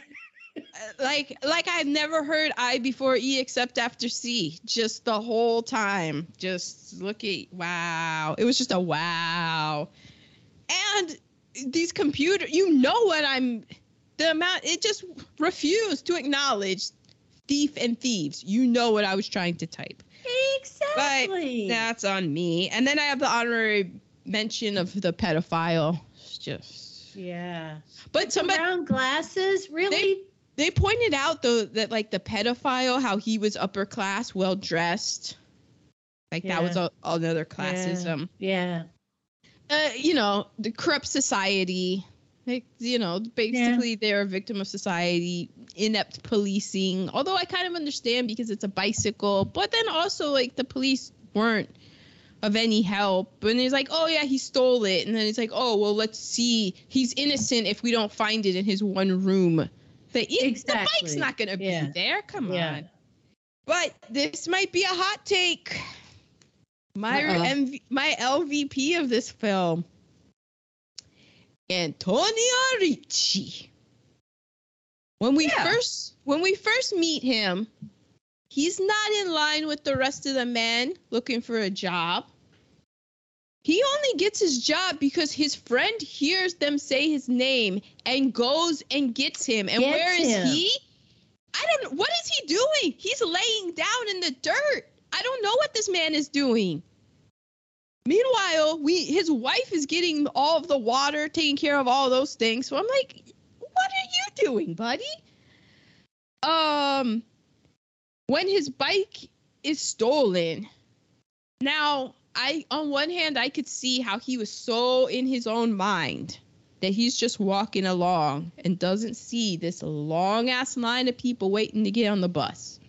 like like I've never heard I before E except after C. Just the whole time. Just look at wow. It was just a wow. And these computer you know what I'm the amount it just refused to acknowledge thief and thieves. You know what I was trying to type. Exactly. That's on me. And then I have the honorary mention of the pedophile. It's just yeah. but somebody Brown glasses, really? They pointed out though that like the pedophile, how he was upper class, well dressed. Like that was Yeah. a, another classism. yeah. Uh, you know, the corrupt society. Like, you know, basically they're a victim of society, inept policing. Although I kind of understand because it's a bicycle, but then also like the police weren't of any help. And he's like, oh yeah, he stole it. And then it's like, oh well, let's see. He's innocent if we don't find it in his one room. The, the bike's not gonna Yeah. be there. Come Yeah. on. But this might be a hot take. My MV, my LVP of this film, Antonio Ricci. When we Yeah. first when we first meet him, he's not in line with the rest of the men looking for a job. He only gets his job because his friend hears them say his name and goes and gets him. And Gets where is him. he? I don't know. What is he doing? He's laying down in the dirt. I don't know what this man is doing. Meanwhile, we his wife is getting all of the water, taking care of all those things. So I'm like, what are you doing, buddy? Um when his bike is stolen. Now, I on one hand I could see how he was so in his own mind that he's just walking along and doesn't see this long ass line of people waiting to get on the bus.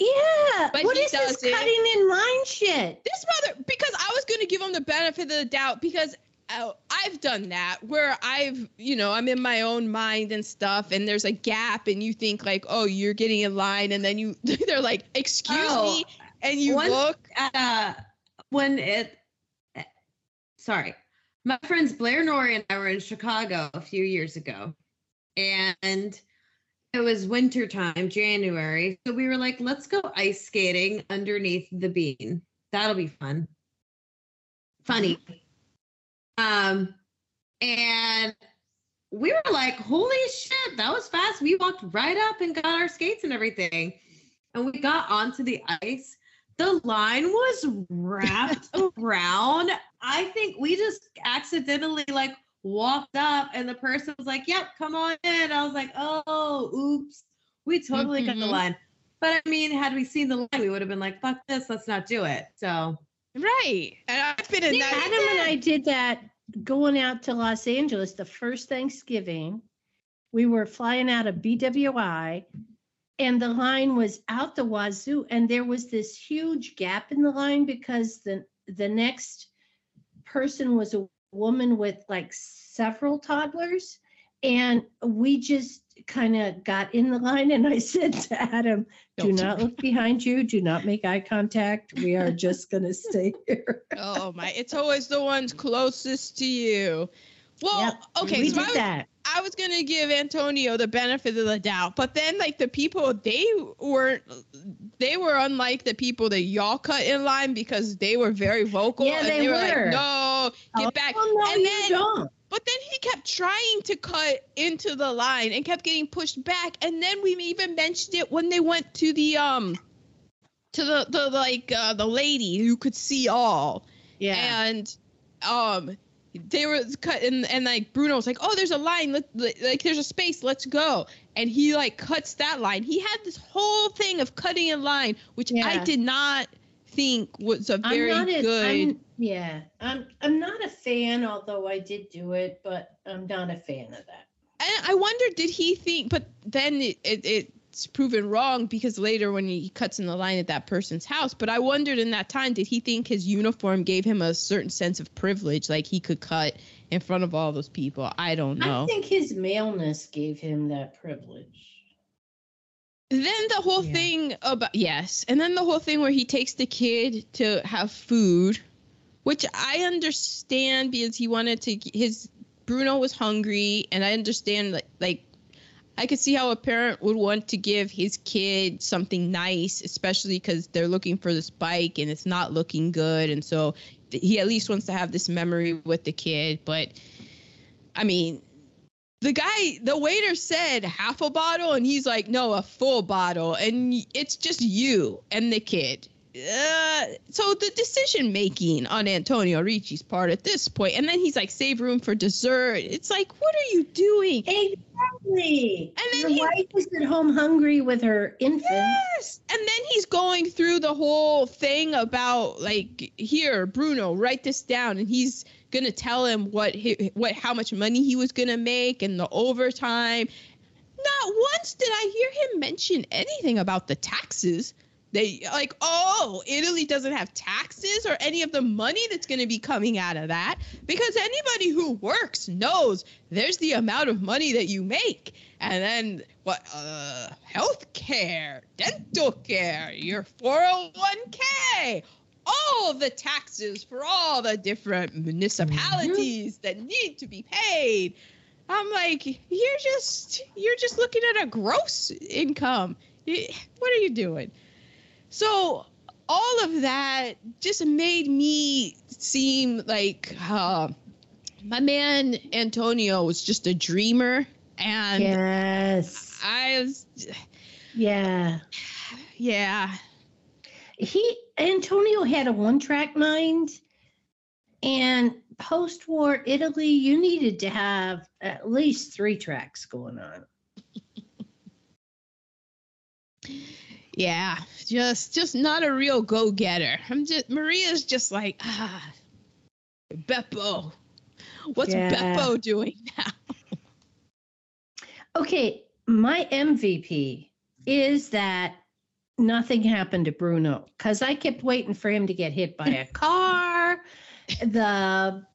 Yeah. But what he is this does it. cutting in line shit? This mother, because I was going to give him the benefit of the doubt because uh, I've done that where I've, you know, I'm in my own mind and stuff, and there's a gap, and you think like, oh, you're getting in line, and then you, (laughs) they're like, excuse Oh, me, and you once- look. uh, when it sorry my friends blair nori and i were in chicago a few years ago and it was winter time january. So we were like let's go ice skating underneath the bean. That'll be fun. Funny. Um and we were like holy shit that was fast. We walked right up and got our skates and everything. And we got onto the ice. The line was wrapped (laughs) around. I think we just accidentally like walked up and the person was like, Yep, come on in. I was like, Oh, oops. We totally got the Mhm. line. But I mean, had we seen the line, we would have been like, fuck this, let's not do it. So Right. And I've been in Adam that. and I did that going out to Los Angeles the first Thanksgiving. We were flying out of BWI and the line was out the wazoo and there was this huge gap in the line because the the next person was a woman with like several toddlers and we just kind of got in the line and I (laughs) said to Adam, do Don't. look behind you, do not make eye contact. We are (laughs) just going to stay here. Oh my! It's always the ones closest to you. Well, Yep, okay. we so I did was, that. I was gonna give Antonio the benefit of the doubt, but then like the people they weren't they were unlike the people that y'all cut in line because they were very vocal Yeah, and they were, were. like, no, get back. Oh, no, and then don't. But then he kept trying to cut into the line and kept getting pushed back. And then we even mentioned it when they went to the um to the the like uh, the lady who could see all. Yeah. And um they were cut and, and like Bruno was like, "Oh, there's a line. Let, like there's a space. Let's go." And he like cuts that line. He had this whole thing of cutting a line, which I did not think was a very I'm not a- good. I'm- yeah, I'm I'm not a fan, although I did do it, but I'm not a fan of that. And I wonder, did he think? But then it, it it's proven wrong because later when he cuts in the line at that person's house. But I wondered in that time, did he think his uniform gave him a certain sense of privilege, like he could cut in front of all those people? I don't know. I think his maleness gave him that privilege. then the whole Yeah. thing about yes, and then the whole thing where he takes the kid to have food, which I understand because he wanted to. His Bruno was hungry, and I understand like like I could see how a parent would want to give his kid something nice, especially because they're looking for this bike and it's not looking good, and so he at least wants to have this memory with the kid. But I mean, the guy, the waiter said half a bottle, and he's like, no, a full bottle, and it's just you and the kid. Uh, so the decision making on Antonio Ricci's part at this point, and then he's like, save room for dessert. It's like, what are you doing? Exactly. And then Your he- wife is at home hungry with her infant. Yes. And then he's going through the whole thing about like here, Bruno, write this down, and he's gonna tell him what he, what how much money he was gonna make and the overtime. Not once did I hear him mention anything about the taxes. They like, oh, Italy doesn't have taxes or any of the money that's going to be coming out of that because anybody who works knows there's the amount of money that you make. And then what uh health care, dental care, your 401k, all the taxes for all the different municipalities that need to be paid. I'm like, you're just you're just looking at a gross income. What are you doing? So all of that just made me seem like uh, my man Antonio was just a dreamer, and Yes. I was, Yeah. yeah, He Antonio had a one-track mind, and post-war Italy, you needed to have at least three tracks going on. (laughs) yeah, just just not a real go getter. I'm just Maria's just like ah, Beppo. What's Yeah. Beppo doing now? Okay, my MVP is that nothing happened to Bruno because I kept waiting for him to get hit by a (laughs) car. The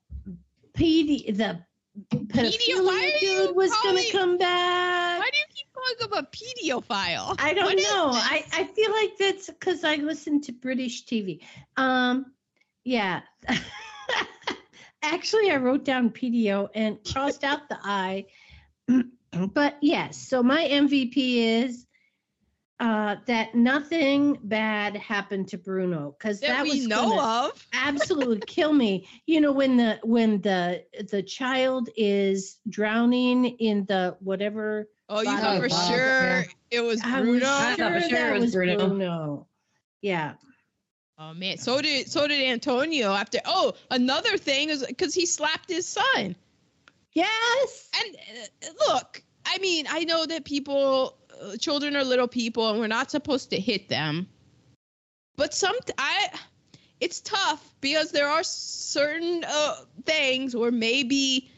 PD, the Pedio- why pedophilia are you dude was gonna come back. Why do you keep calling him a pedophile? I don't What know. I, I feel like that's because I listen to British TV. Um, yeah. (laughs) Actually, I wrote down PDO and crossed out the I. (clears throat) but yes, so my MVP is uh, that nothing bad happened to Bruno because that, that, we was know gonna of. (laughs) absolutely kill me. You know when the when the the child is drowning in the whatever Oh, you thought for Bob, sure yeah. it was I Bruno. was I thought for sure sure that it was Bruno. Bruno. Yeah. Oh man, so did so did Antonio after. Oh, another thing is because he slapped his son. Yes. And uh, look, I mean, I know that people, children are little people, and we're not supposed to hit them. But some, I, it's tough because there are certain uh, things where maybe.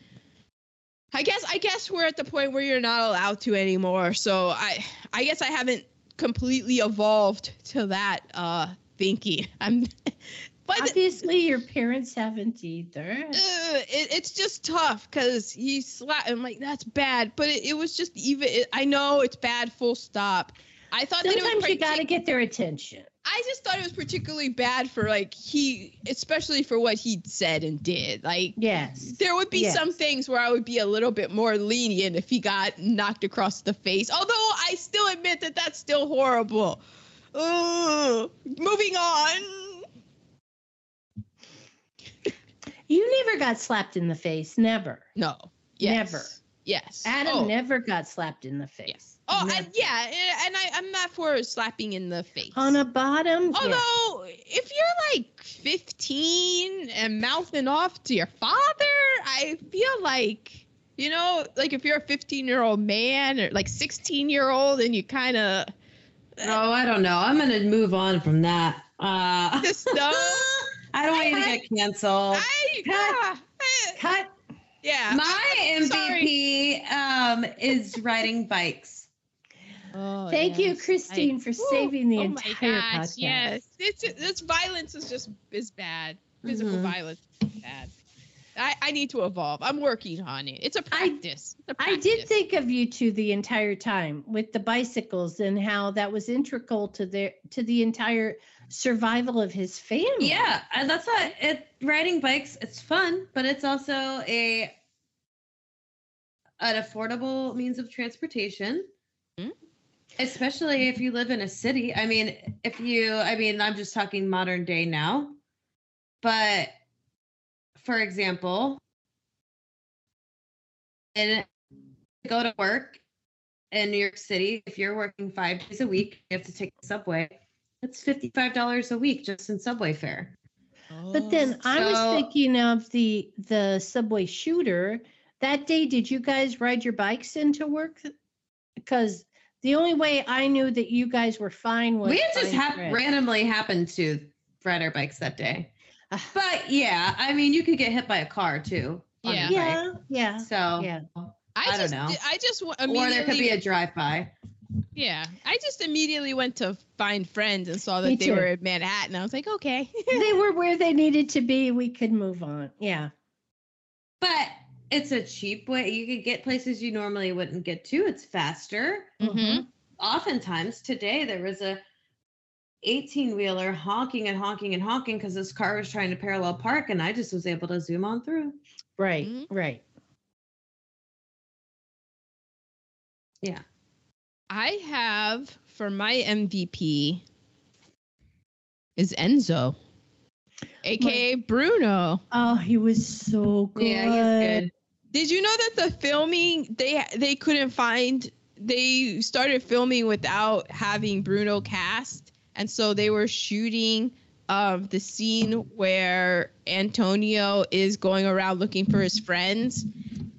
I guess I guess we're at the point where you're not allowed to anymore. So I I guess I haven't completely evolved to that uh thinking. I'm but Obviously, your parents haven't either. uh, it, it's just tough because he slapped. I'm like, that's bad. But it, it was just even. It, I know it's bad. Full stop. I thought that it was. Sometimes you got to get their attention. I just thought it was particularly bad for like he, especially for what he said and did. Like Yes. there would be Yes. some things where I would be a little bit more lenient if he got knocked across the face. Although I still admit that that's still horrible. Ugh. moving on. You never got slapped in the face. Never. No. Yes. Never. Yes. Adam oh. never got slapped in the face. Oh, Never. and yeah, and- and I, I'm not for slapping in the face. On a bottom. yeah. Although, if you're like 15 and mouthing off to your father, I feel like, you know, like if you're a 15 year old man or like 16 year old and you kind of Oh, I don't know. I'm gonna move on from that. Uh, just (laughs) know, I don't want you to get canceled. I, Cut. ah, Cut. yeah. My. MVP um, is riding bikes. Oh, Thank you, yes. Christine, for Woo. saving the oh entire my gosh, podcast. Yes, it's this violence is just is bad. Physical Mhm. violence is bad. I, I need to evolve. I'm working on it. It's a practice. It's a I did think of you two the entire time with the bicycles and how that was integral to their to the entire survival of his family. Yeah, and that's not it. Riding bikes, it's fun, but it's also a an affordable means of transportation. Mhm. Especially if you live in a city. I mean, if you, I mean, I'm just talking modern day now. But for example, and go to work in New York City, if you're working five days a week, you have to take the subway. It's $55 a week just in subway fare. But then I was thinking of the the subway shooter. That day, did you guys ride your bikes into work? Because the only way I knew that you guys were fine was we had just fine hap- randomly happened to ride our bikes that day. Ah. But yeah, I mean, you could get hit by a car too. Yeah. Yeah, yeah, So, yeah. I, I don't just, know. I just wa- or there could be a drive-by. Yeah, I just immediately went to find friends and saw that Me they too. were in Manhattan. I was like, okay. they (laughs) were where they needed to be. We could move on. Yeah. But it's a cheap way. You could get places you normally wouldn't get to. It's faster. hmm Oftentimes today there was a 18 wheeler honking and honking and honking because this car was trying to parallel park and I just was able to zoom on through. Right. Mhm. Right. Yeah. I have for my MVP is Enzo, aka Bruno. Oh, he was so good. Yeah, he's good. Did you know that the filming they they couldn't find they started filming without having Bruno cast and so they were shooting um the scene where Antonio is going around looking for his friends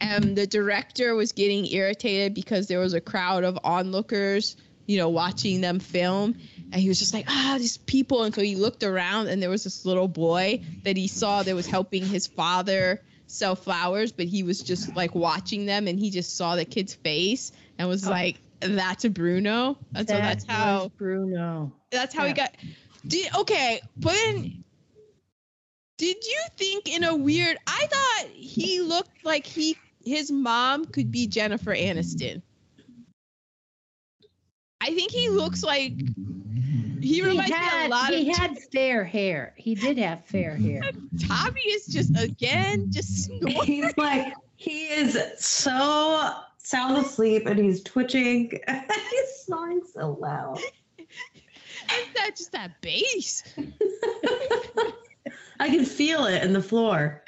and the director was getting irritated because there was a crowd of onlookers you know watching them film and he was just like ah these people and so he looked around and there was this little boy that he saw that was helping his father sell flowers but he was just like watching them and he just saw the kid's face and was Oh. like that's a bruno and so that's how Bruno. that's how he got did okay but then did you think in a weird i thought he looked like he his mom could be jennifer aniston i think he looks like he He reminds me a lot he of had fair hair. He did have fair (laughs) hair. tommy is just again just snoring He's like, he is so sound asleep and he's twitching. (laughs) he's snoring so loud. It's that just that bass (laughs) I can feel it in the floor.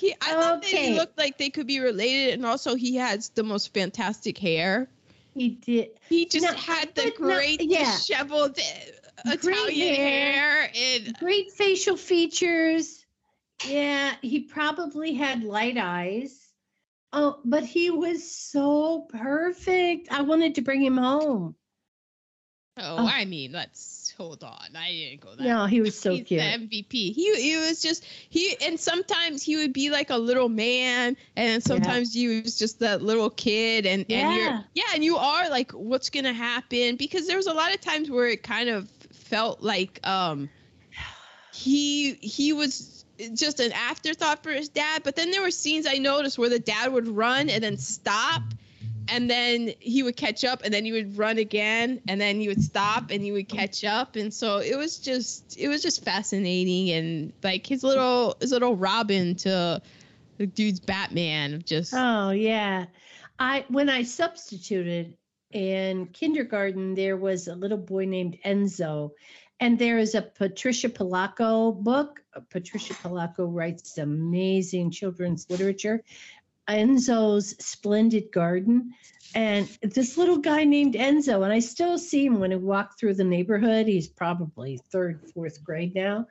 He i thought that he looked like they could be related and also he has the most fantastic hair He did. He just No, had the great yeah. disheveled uh, Great Italian hair. hair. and Great facial features. Yeah, he probably had light eyes. Oh, but he was so perfect. I wanted to bring him home. oh, Oh. I mean, let's hold on. I didn't go that. No, he was so He's cute. the MVP. He he was just he and sometimes he would be like a little man and sometimes he was just that little kid and and you're Yeah. yeah and you are like what's gonna happen because there was a lot of times where it kind of felt like um he he was just an afterthought for his dad but then there were scenes I noticed where the dad would run and then stop and then he would catch up and then he would run again and then he would stop and he would catch up and so it was just it was just fascinating and like his little his little robin to the dude's batman of just Oh yeah. I when I substituted in kindergarten, there was a little boy named Enzo, And there is a Patricia Polacco book. Patricia Polacco writes amazing children's literature. Enzo's Splendid Garden. And this little guy named Enzo, and I still see him when I walk through the neighborhood. He's probably third, fourth grade now.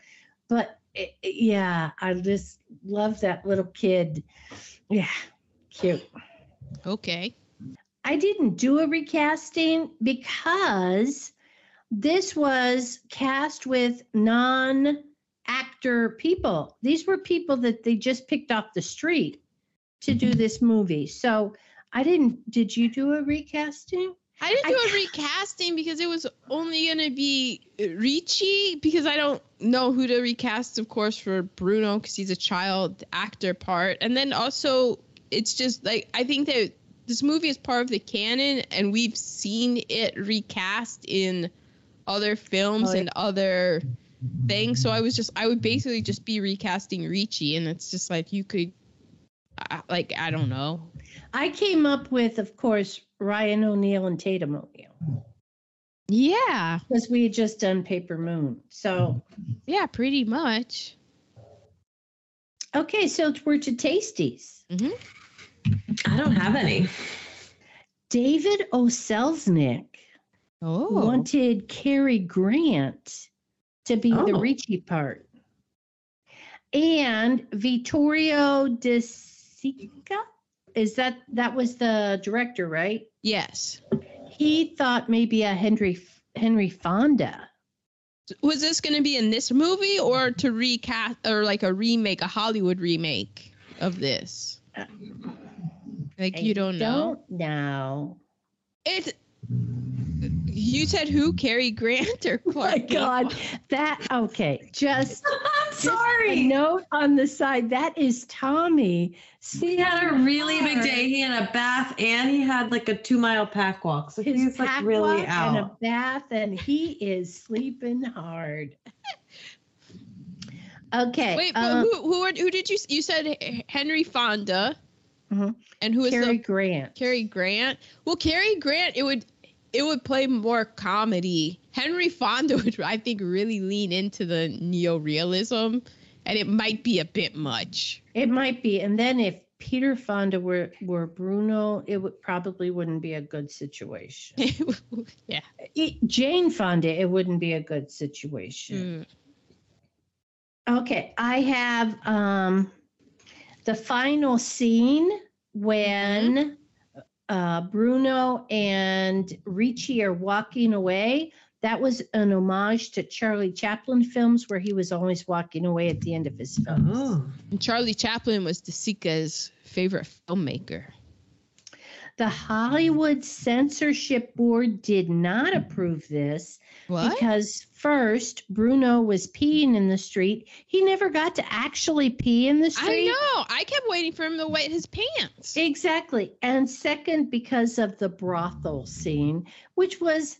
But it, it- yeah, I just love that little kid. Yeah, cute. Okay. I didn't do a recasting because this was cast with non actor people. These were people that they just picked off the street to do mm-hmm. this movie. So I didn't. Did you do a recasting? I didn't do a recasting because it was only gonna be Ricci because I don't know who to recast, of course, for Bruno because he's a child actor part, and then also it's just like I think that this movie is part of the canon, and we've seen it recast in other films Oh, yeah. and other things. So I was just I would basically just be recasting Ricci, and it's just like you could, like I don't know. I came up with, of course, Ryan O'Neal and Tatum O'Neal Yeah, because we had just done Paper Moon. So, yeah, pretty much. okay, so we're to Tasties. hmm I don't have any. David O. Selznick Oh. wanted Cary Grant to be the Oh. Ricci part. And Vittorio De Sica, is that that was the director, right? Yes. He thought maybe a Henry Henry Fonda. Was this going to be in this movie or to recast or like a remake, a Hollywood remake of this? Uh, Like I you don't know. Don't know. It. You said who? Cary Grant or (laughs) Oh Clark? my God, that okay. Just (laughs) I'm just sorry. a note on the side. That is Tommy. He had a really big day. He had a bath and he had like a two mile pack walk. So his he's like really walk and a bath, and he is sleeping hard. Okay. Wait, but um, who? Who, are, who did you? You said Henry Fonda. Mhm. And who is Cary the Grant. Cary Grant? Well, Cary Grant, it would it would play more comedy. Henry Fonda (laughs) would, I think, really lean into the neo-realism, and it might be a bit much. It might be, and then if Peter Fonda were were Bruno, it would probably wouldn't be a good situation. (laughs) yeah. E- Jane Fonda, it wouldn't be a good situation. Mm. Okay, I have um the final scene when uh, Bruno and Ricci are walking away. That was an homage to Charlie Chaplin films where he was always walking away at the end of his films. Oh. And Charlie Chaplin was DeSica's favorite filmmaker. The Hollywood Censorship Board did not approve this What? because first Bruno was peeing in the street. He never got to actually pee in the street. I know. I kept waiting for him to wet his pants. Exactly. And second, because of the brothel scene, which was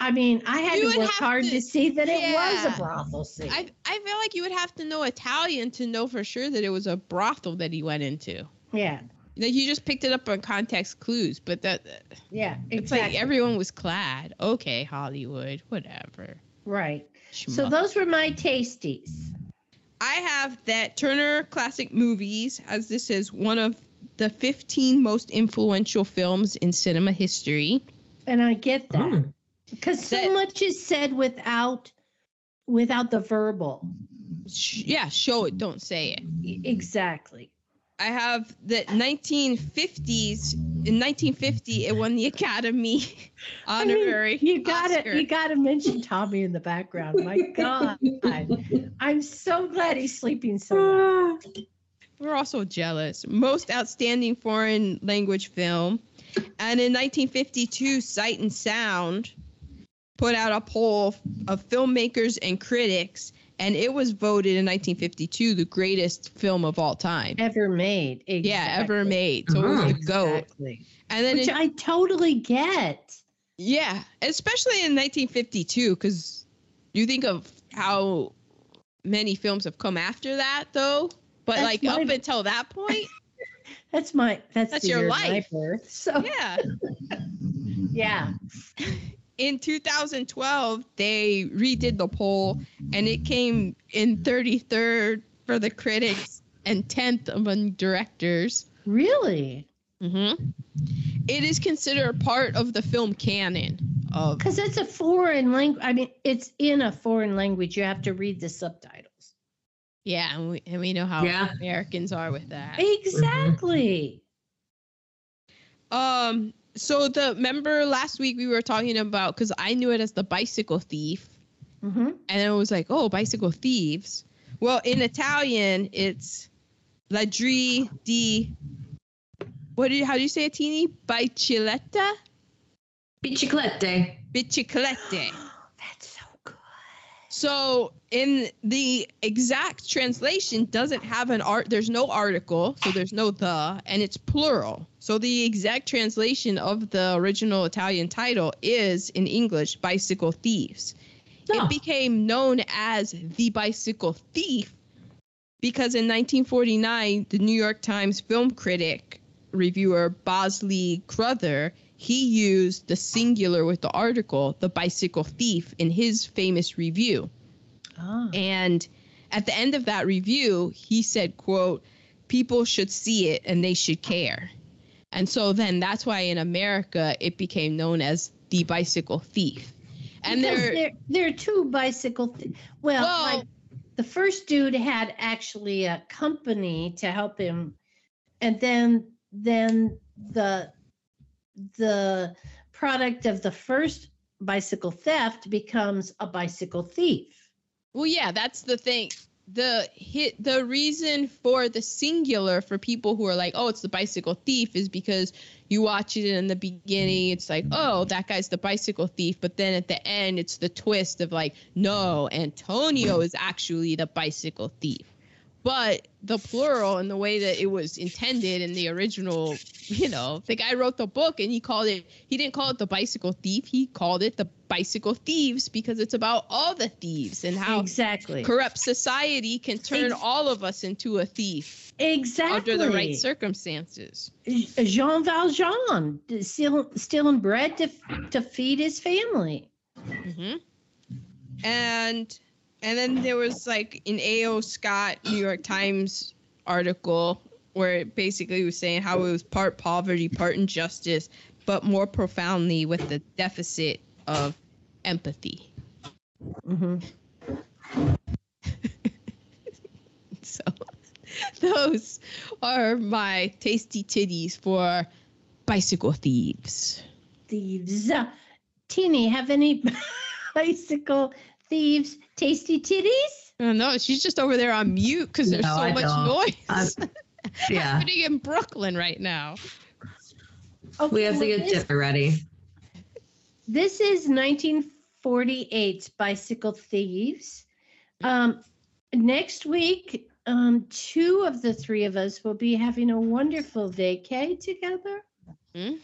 I mean, I had You to work hard to- to, see that it was a brothel scene. I I feel like you would have to know Italian to know for sure that it was a brothel that he went into. yeah. Like you just picked it up on context clues, but that Yeah. it's Exactly. like everyone was clad. Okay, Hollywood, whatever. right. So those were my tasties. I have that Turner Classic Movies as this is one of the 15 most influential films in cinema history. And I get that. Mm. Because so That- much is said without without the verbal. Sh- yeah, show it, don't say it. Exactly. I have the 1950s. In 1950, it won the Academy (laughs) I mean, you gotta Oscar. you gotta mention Tommy in the background. My (laughs) God. I'm so glad he's sleeping so well. (sighs) We're also jealous. Most outstanding foreign language film. And in 1952, Sight and Sound put out a poll of filmmakers and critics, and it was voted in 1952 the greatest film of all time. Ever made. Yeah, ever made. So it was the Mhm. GOAT. Exactly. And then, Which in- I totally get. yeah, especially in 1952, because you think of how many films have come after that, though. But That's like my- up until that point, (laughs) That's my that's, That's your year my life. birth. So yeah. (laughs) yeah. (laughs) in 2012 they redid the poll and it came in 33rd for the critics and 10th among directors. Really? Mm-hmm. It is considered part of the film canon of Because it's a foreign language. I mean, it's in a foreign language. You have to read the subtitles. yeah, and we, and we know how Yeah. Americans are with that. Exactly. Um. So the member last week we were talking about because I knew it as the bicycle thief, hmm and it was like, oh, bicycle thieves. Well, in Italian, it's ladri di. What do you, how do you say it, Teeny? Bicicletta? Biciclette. Biciclette. (gasps) That's so good. So in the exact translation doesn't have an art there's no article, so there's no the and it's plural. So the exact translation of the original Italian title is in English bicycle thieves. Oh. It became known as the bicycle thief because in 1949 the New York Times film critic reviewer Bosley Crowther he used the singular with the article the bicycle thief in his famous review Ah. and at the end of that review he said quote people should see it and they should care and so then that's why in america it became known as the bicycle thief and Because there there, there are two bicycle. Th- well, Well- like the first dude had actually a company to help him, and then then the the product of the first bicycle theft becomes a bicycle thief. Well, yeah, that's the thing. The hit the reason for the singular for people who are like, oh, it's the bicycle thief is because you watch it in the beginning, it's like, oh, that guy's the bicycle thief, but then at the end, it's the twist of like, no, Antonio is actually the bicycle thief. But the plural and the way that it was intended in the original, you know, the guy wrote the book and he called it, he didn't call it the bicycle thief, he called it the bicycle thieves because it's about all the thieves and how exactly. corrupt society can turn Ex- all of us into a thief Exactly. under the right circumstances. Jean Valjean stealing, stealing bread to to feed his family. hmm And and then there was like an A.O. Scott New York Times article where it basically was saying how it was part poverty, part injustice, but more profoundly with the deficit of empathy. Mm-hmm. (laughs) So those are my tasty titties for bicycle thieves. Thieves. Teeny, have any (laughs) bicycle thieves tasty titties? Oh, no, she's just over there on mute because there's No, so I much don't. noise I'm- Yeah. happening in Brooklyn right now. Okay, We have to well, get this, dinner ready. this is 1948 Bicycle Thieves. Um, next week, um, two of the three of us will be having a wonderful vacay together. And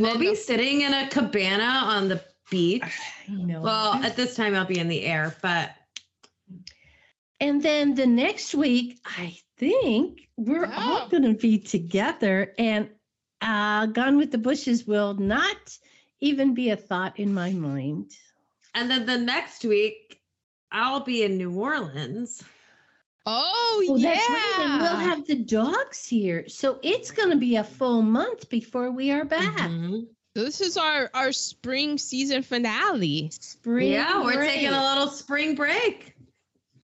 We'll then be the- sitting in a cabana on the beach. I know. Well, at this time I'll be in the air, but And then the next week, I think we're all going to be together, and uh, Gone with the Bushes will not even be a thought in my mind. and then the next week I'll be in New Orleans. oh, Oh, yeah. that's right. And we'll have the dogs here. So it's going to be a full month before we are back. Mhm. So this is our our spring season finale. Spring. Yeah, we're break. taking a little spring break.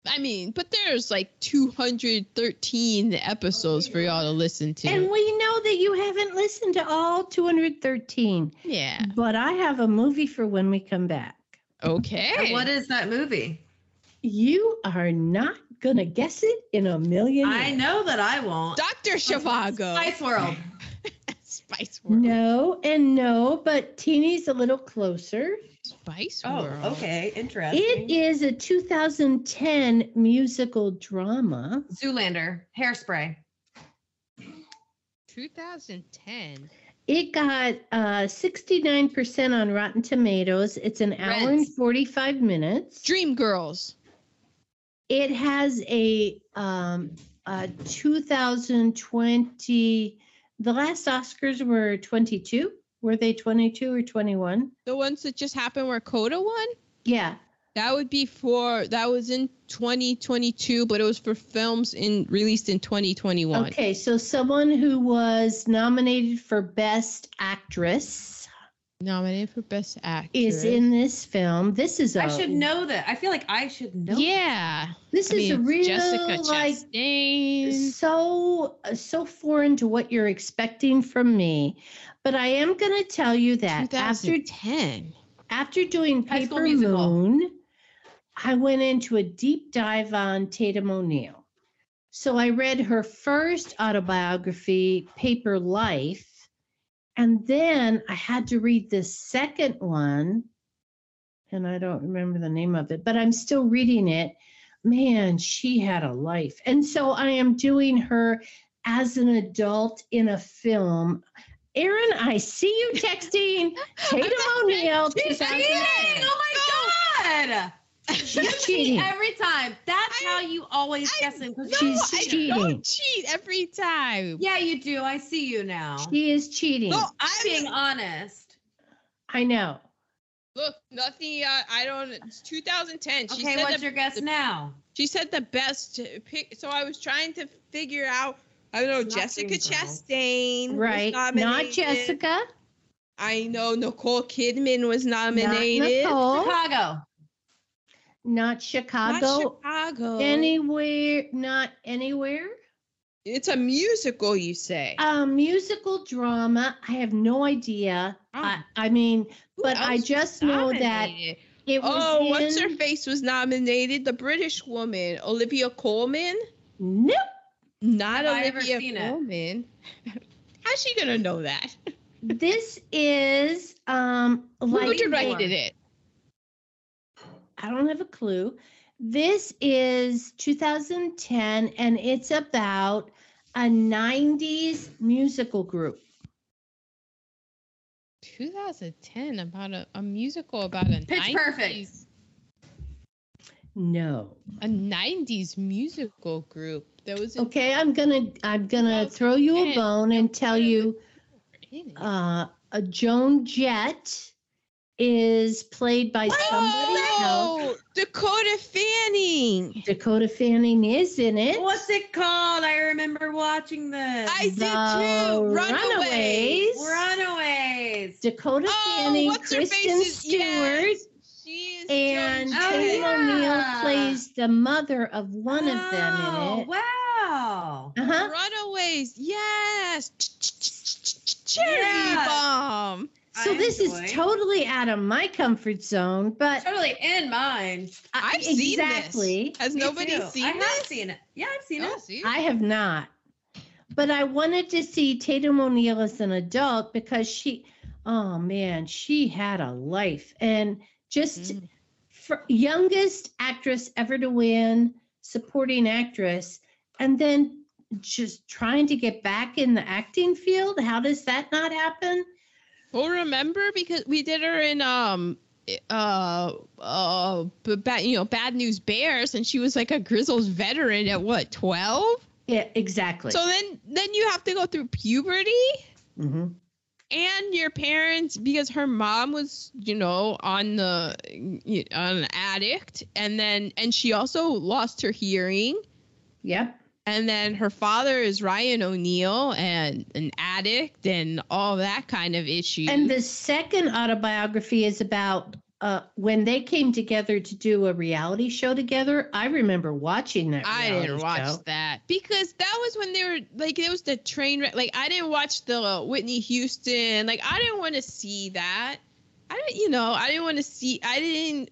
I mean, but there's like 213 episodes for y'all to listen to. And we know that you haven't listened to all 213, yeah. but I have a movie for when we come back. Okay. And What is that movie? You are not going to guess it in a million I know that I won't. Dr. Zhivago. Spice World. (laughs) Spice World. No and no, but Teeny's a little closer. Spice World. Oh, okay. Interesting. It is a 2010 musical drama. Zoolander. Hairspray. 2010. It got uh, 69% on Rotten Tomatoes. It's an hour and 45 minutes. Dream Girls. It has a, um, a 2020, the last Oscars were 22, Were they 22 or 21? The ones that just happened where Coda won? Yeah. That would be for that was in 2022, but it was for films in released in 2021. Okay, so someone who was nominated for Best Actress Nominated for best actor. is in this film. This is a I should know that. I feel like I should know. Yeah. This I is a real Jessica like Chastain. so so foreign to what you're expecting from me. But I am going to tell you that after ten, after doing Paper Moon, I went into a deep dive on Tatum O'Neal. So I read her first autobiography, Paper Life, and then I had to read the second one, and I don't remember the name of it, but I'm still reading it. Man, she had a life. And so I am doing her as an adult in a film. Aaron, I see you texting (laughs) Tatum O'Neal. She's 2010. cheating! Oh my god! She's cheat cheating. every time. That's I- how you always I- guess it. 'cause No, you She's I cheat. cheating. don't cheat every time. Yeah, you do. I see you now. She is cheating. No, I'm I'm being honest. I know. Look, nothing. Uh, I don't. It's 2010. She Okay, said what's the, your guess the- now? She said the best pick. So I was trying to figure out. I don't know. It's Jessica Dreamgirls. Chastain. was Right. Not. Jessica. I know Nicole Kidman was Not nominated. Nicole. Chicago. Not Not Chicago. Chicago. Anywhere. Not anywhere. It's a musical, you say? A musical drama. I have no idea. I, Oh. I mean, Who but I just was know that it was Oh, in. what's her face was nominated? The British woman, Olivia Colman. Nope. Not Have I ever Olivia seen? Colman. How's she gonna know that? This is um like Who Wait, directed it? I don't have a clue. This is 2010 and it's about a 90s musical group. 2010 about a, a musical about a Pitch 90s, Perfect. No. a 90s musical group. There was Okay, I'm going to I'm going to throw you a bone and tell you uh a Joan Jett is played by somebody else. Oh, Dakota Fanning. Dakota Fanning is in it. What's it called? I remember watching this. I did The too. Runaways. Runaways. Dakota Oh, Fanning, what's her Kristen face? Stewart, yes, She is and Joan Oh, Tatum Jett. O'Neal plays the mother of one of them in Oh, it. Wow. Uh-huh. Runaways. Yes. Cherry Yeah. bomb. So I this is totally out of my comfort zone, but Totally in mine. I- I've seen exactly. this. Has Me nobody too. seen I this? have seen it. Yeah, I've seen Oh, it. see? I have not. But I wanted to see Tatum O'Neal as an adult because she, oh man, she had a life and just Mm. for youngest actress ever to win supporting actress, and then just trying to get back in the acting field. How does that not happen? Well, remember because we did her in um uh uh bad you know bad news bears and she was like a grizzles veteran at what 12 Yeah, exactly. so then then you have to go through puberty Mhm. and your parents because her mom was you know on the on an addict and then and she also lost her hearing Yep. And then her father is Ryan O'Neal and an addict and all that kind of issue And the second autobiography is about uh, when they came together to do a reality show together. I remember watching that. I didn't watch show. that because that was when they were like it was the train wreck. Like I didn't watch the Whitney Houston. Like I didn't want to see that. I didn't, you know, I didn't want to see. I didn't.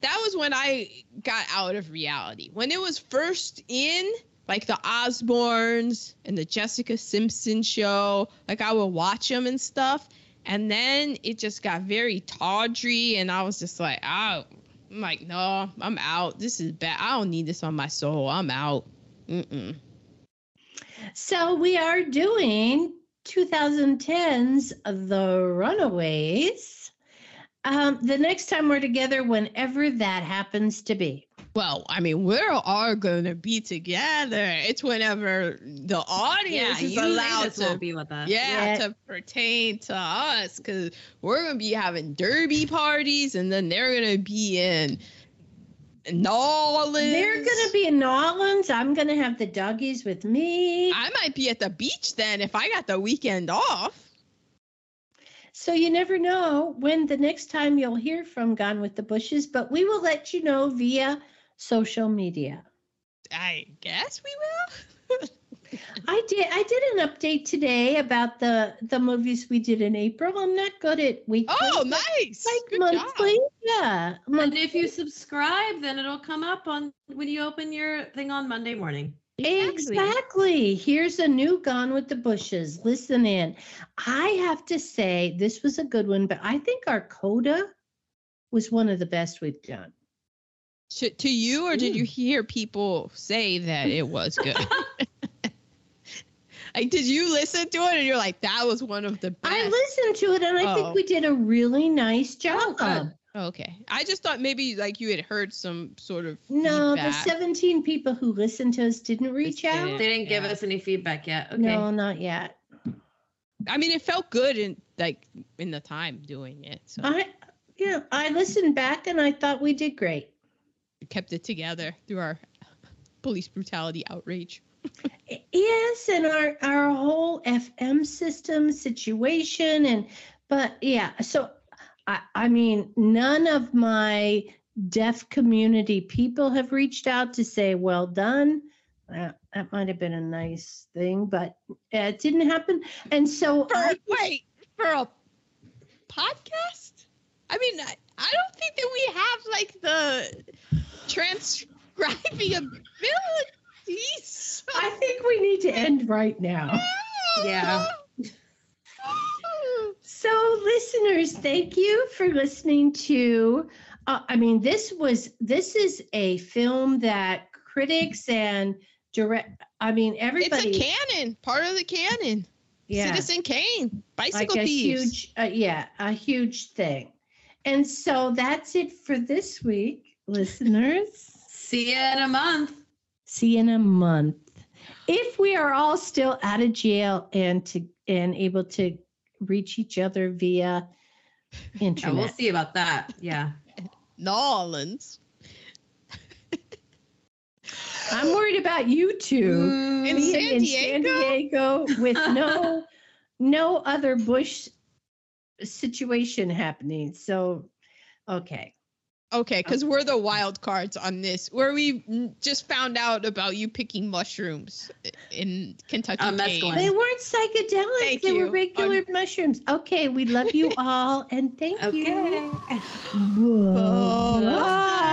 That was when I got out of reality. When it was first in, like the Osbournes and the Jessica Simpson show. Like I would watch them and stuff. And then it just got very tawdry, and I was just like, oh, I'm like, no, I'm out. This is bad. I don't need this on my soul. I'm out. Mm-mm. So we are doing 2010's The Runaways. Um, the next time we're together, whenever that happens to be. Well, I mean, we're all gonna be together. It's whenever the audience Yeah, is allowed to, be with us. yeah, Yeah. to pertain to us, because we're gonna be having derby parties, and then they're gonna be in Nolans. They're gonna be in Nolans. I'm gonna have the doggies with me. I might be at the beach then if I got the weekend off. So you never know when the next time you'll hear from Gone with the Bushes, but we will let you know via social media. I guess we will. (laughs) I did I did an update today about the the movies we did in April. I'm not good at weekly. Oh, nice. Like Good monthly. job. Yeah. And if you subscribe, then it'll come up on when you open your thing on Monday morning. Exactly. Here's a new Gone with the Bushes. Listen in. I have to say, this was a good one, but I think our coda was one of the best we've done. To, to you, or did Mm. you hear people say that it was good? (laughs) like, did you listen to it and you're like, that was one of the best? I listened to it and I Oh. think we did a really nice job. good. Okay. I just thought maybe like you had heard some sort of no, the 17 people who listened to us didn't reach out. didn't. They didn't give Yeah. us any feedback yet. Okay. No, not yet. I mean, it felt good in like in the time doing it, so I yeah, I listened back and I thought we did great. Kept it together through our police brutality outrage. Yes, and our our whole FM system situation and but yeah, so I I mean none of my deaf community people have reached out to say well done. That, that might have been a nice thing, but it didn't happen. And so For I, wait for a podcast? I mean, I, I don't think that we have like the transcribing abilities. I think we need to end right now. (laughs) Yeah. (laughs) So, listeners, thank you for listening to. Uh, I mean, this was this is a film that critics and direct. I mean, everybody. It's a canon, part of the canon. yeah, Citizen Kane, bicycle like a thieves. huge, uh, yeah, a huge thing. And so that's it for this week, listeners. See you in a month. See you in a month. If we are all still out of jail and to and able to reach each other via Yeah, internet. we'll see about that. Yeah. (laughs) Nolans. I'm worried about you two In San in San Diego? Diego with no no other Bush situation happening. So, okay. Okay, because we're the wild cards on this, where we just found out about you picking mushrooms in Kentucky. Kane. mescaline. They weren't psychedelics. Thank they were you. regular um, mushrooms. Okay, we love you (laughs) all and thank you. Okay. (laughs) Bye. Bye.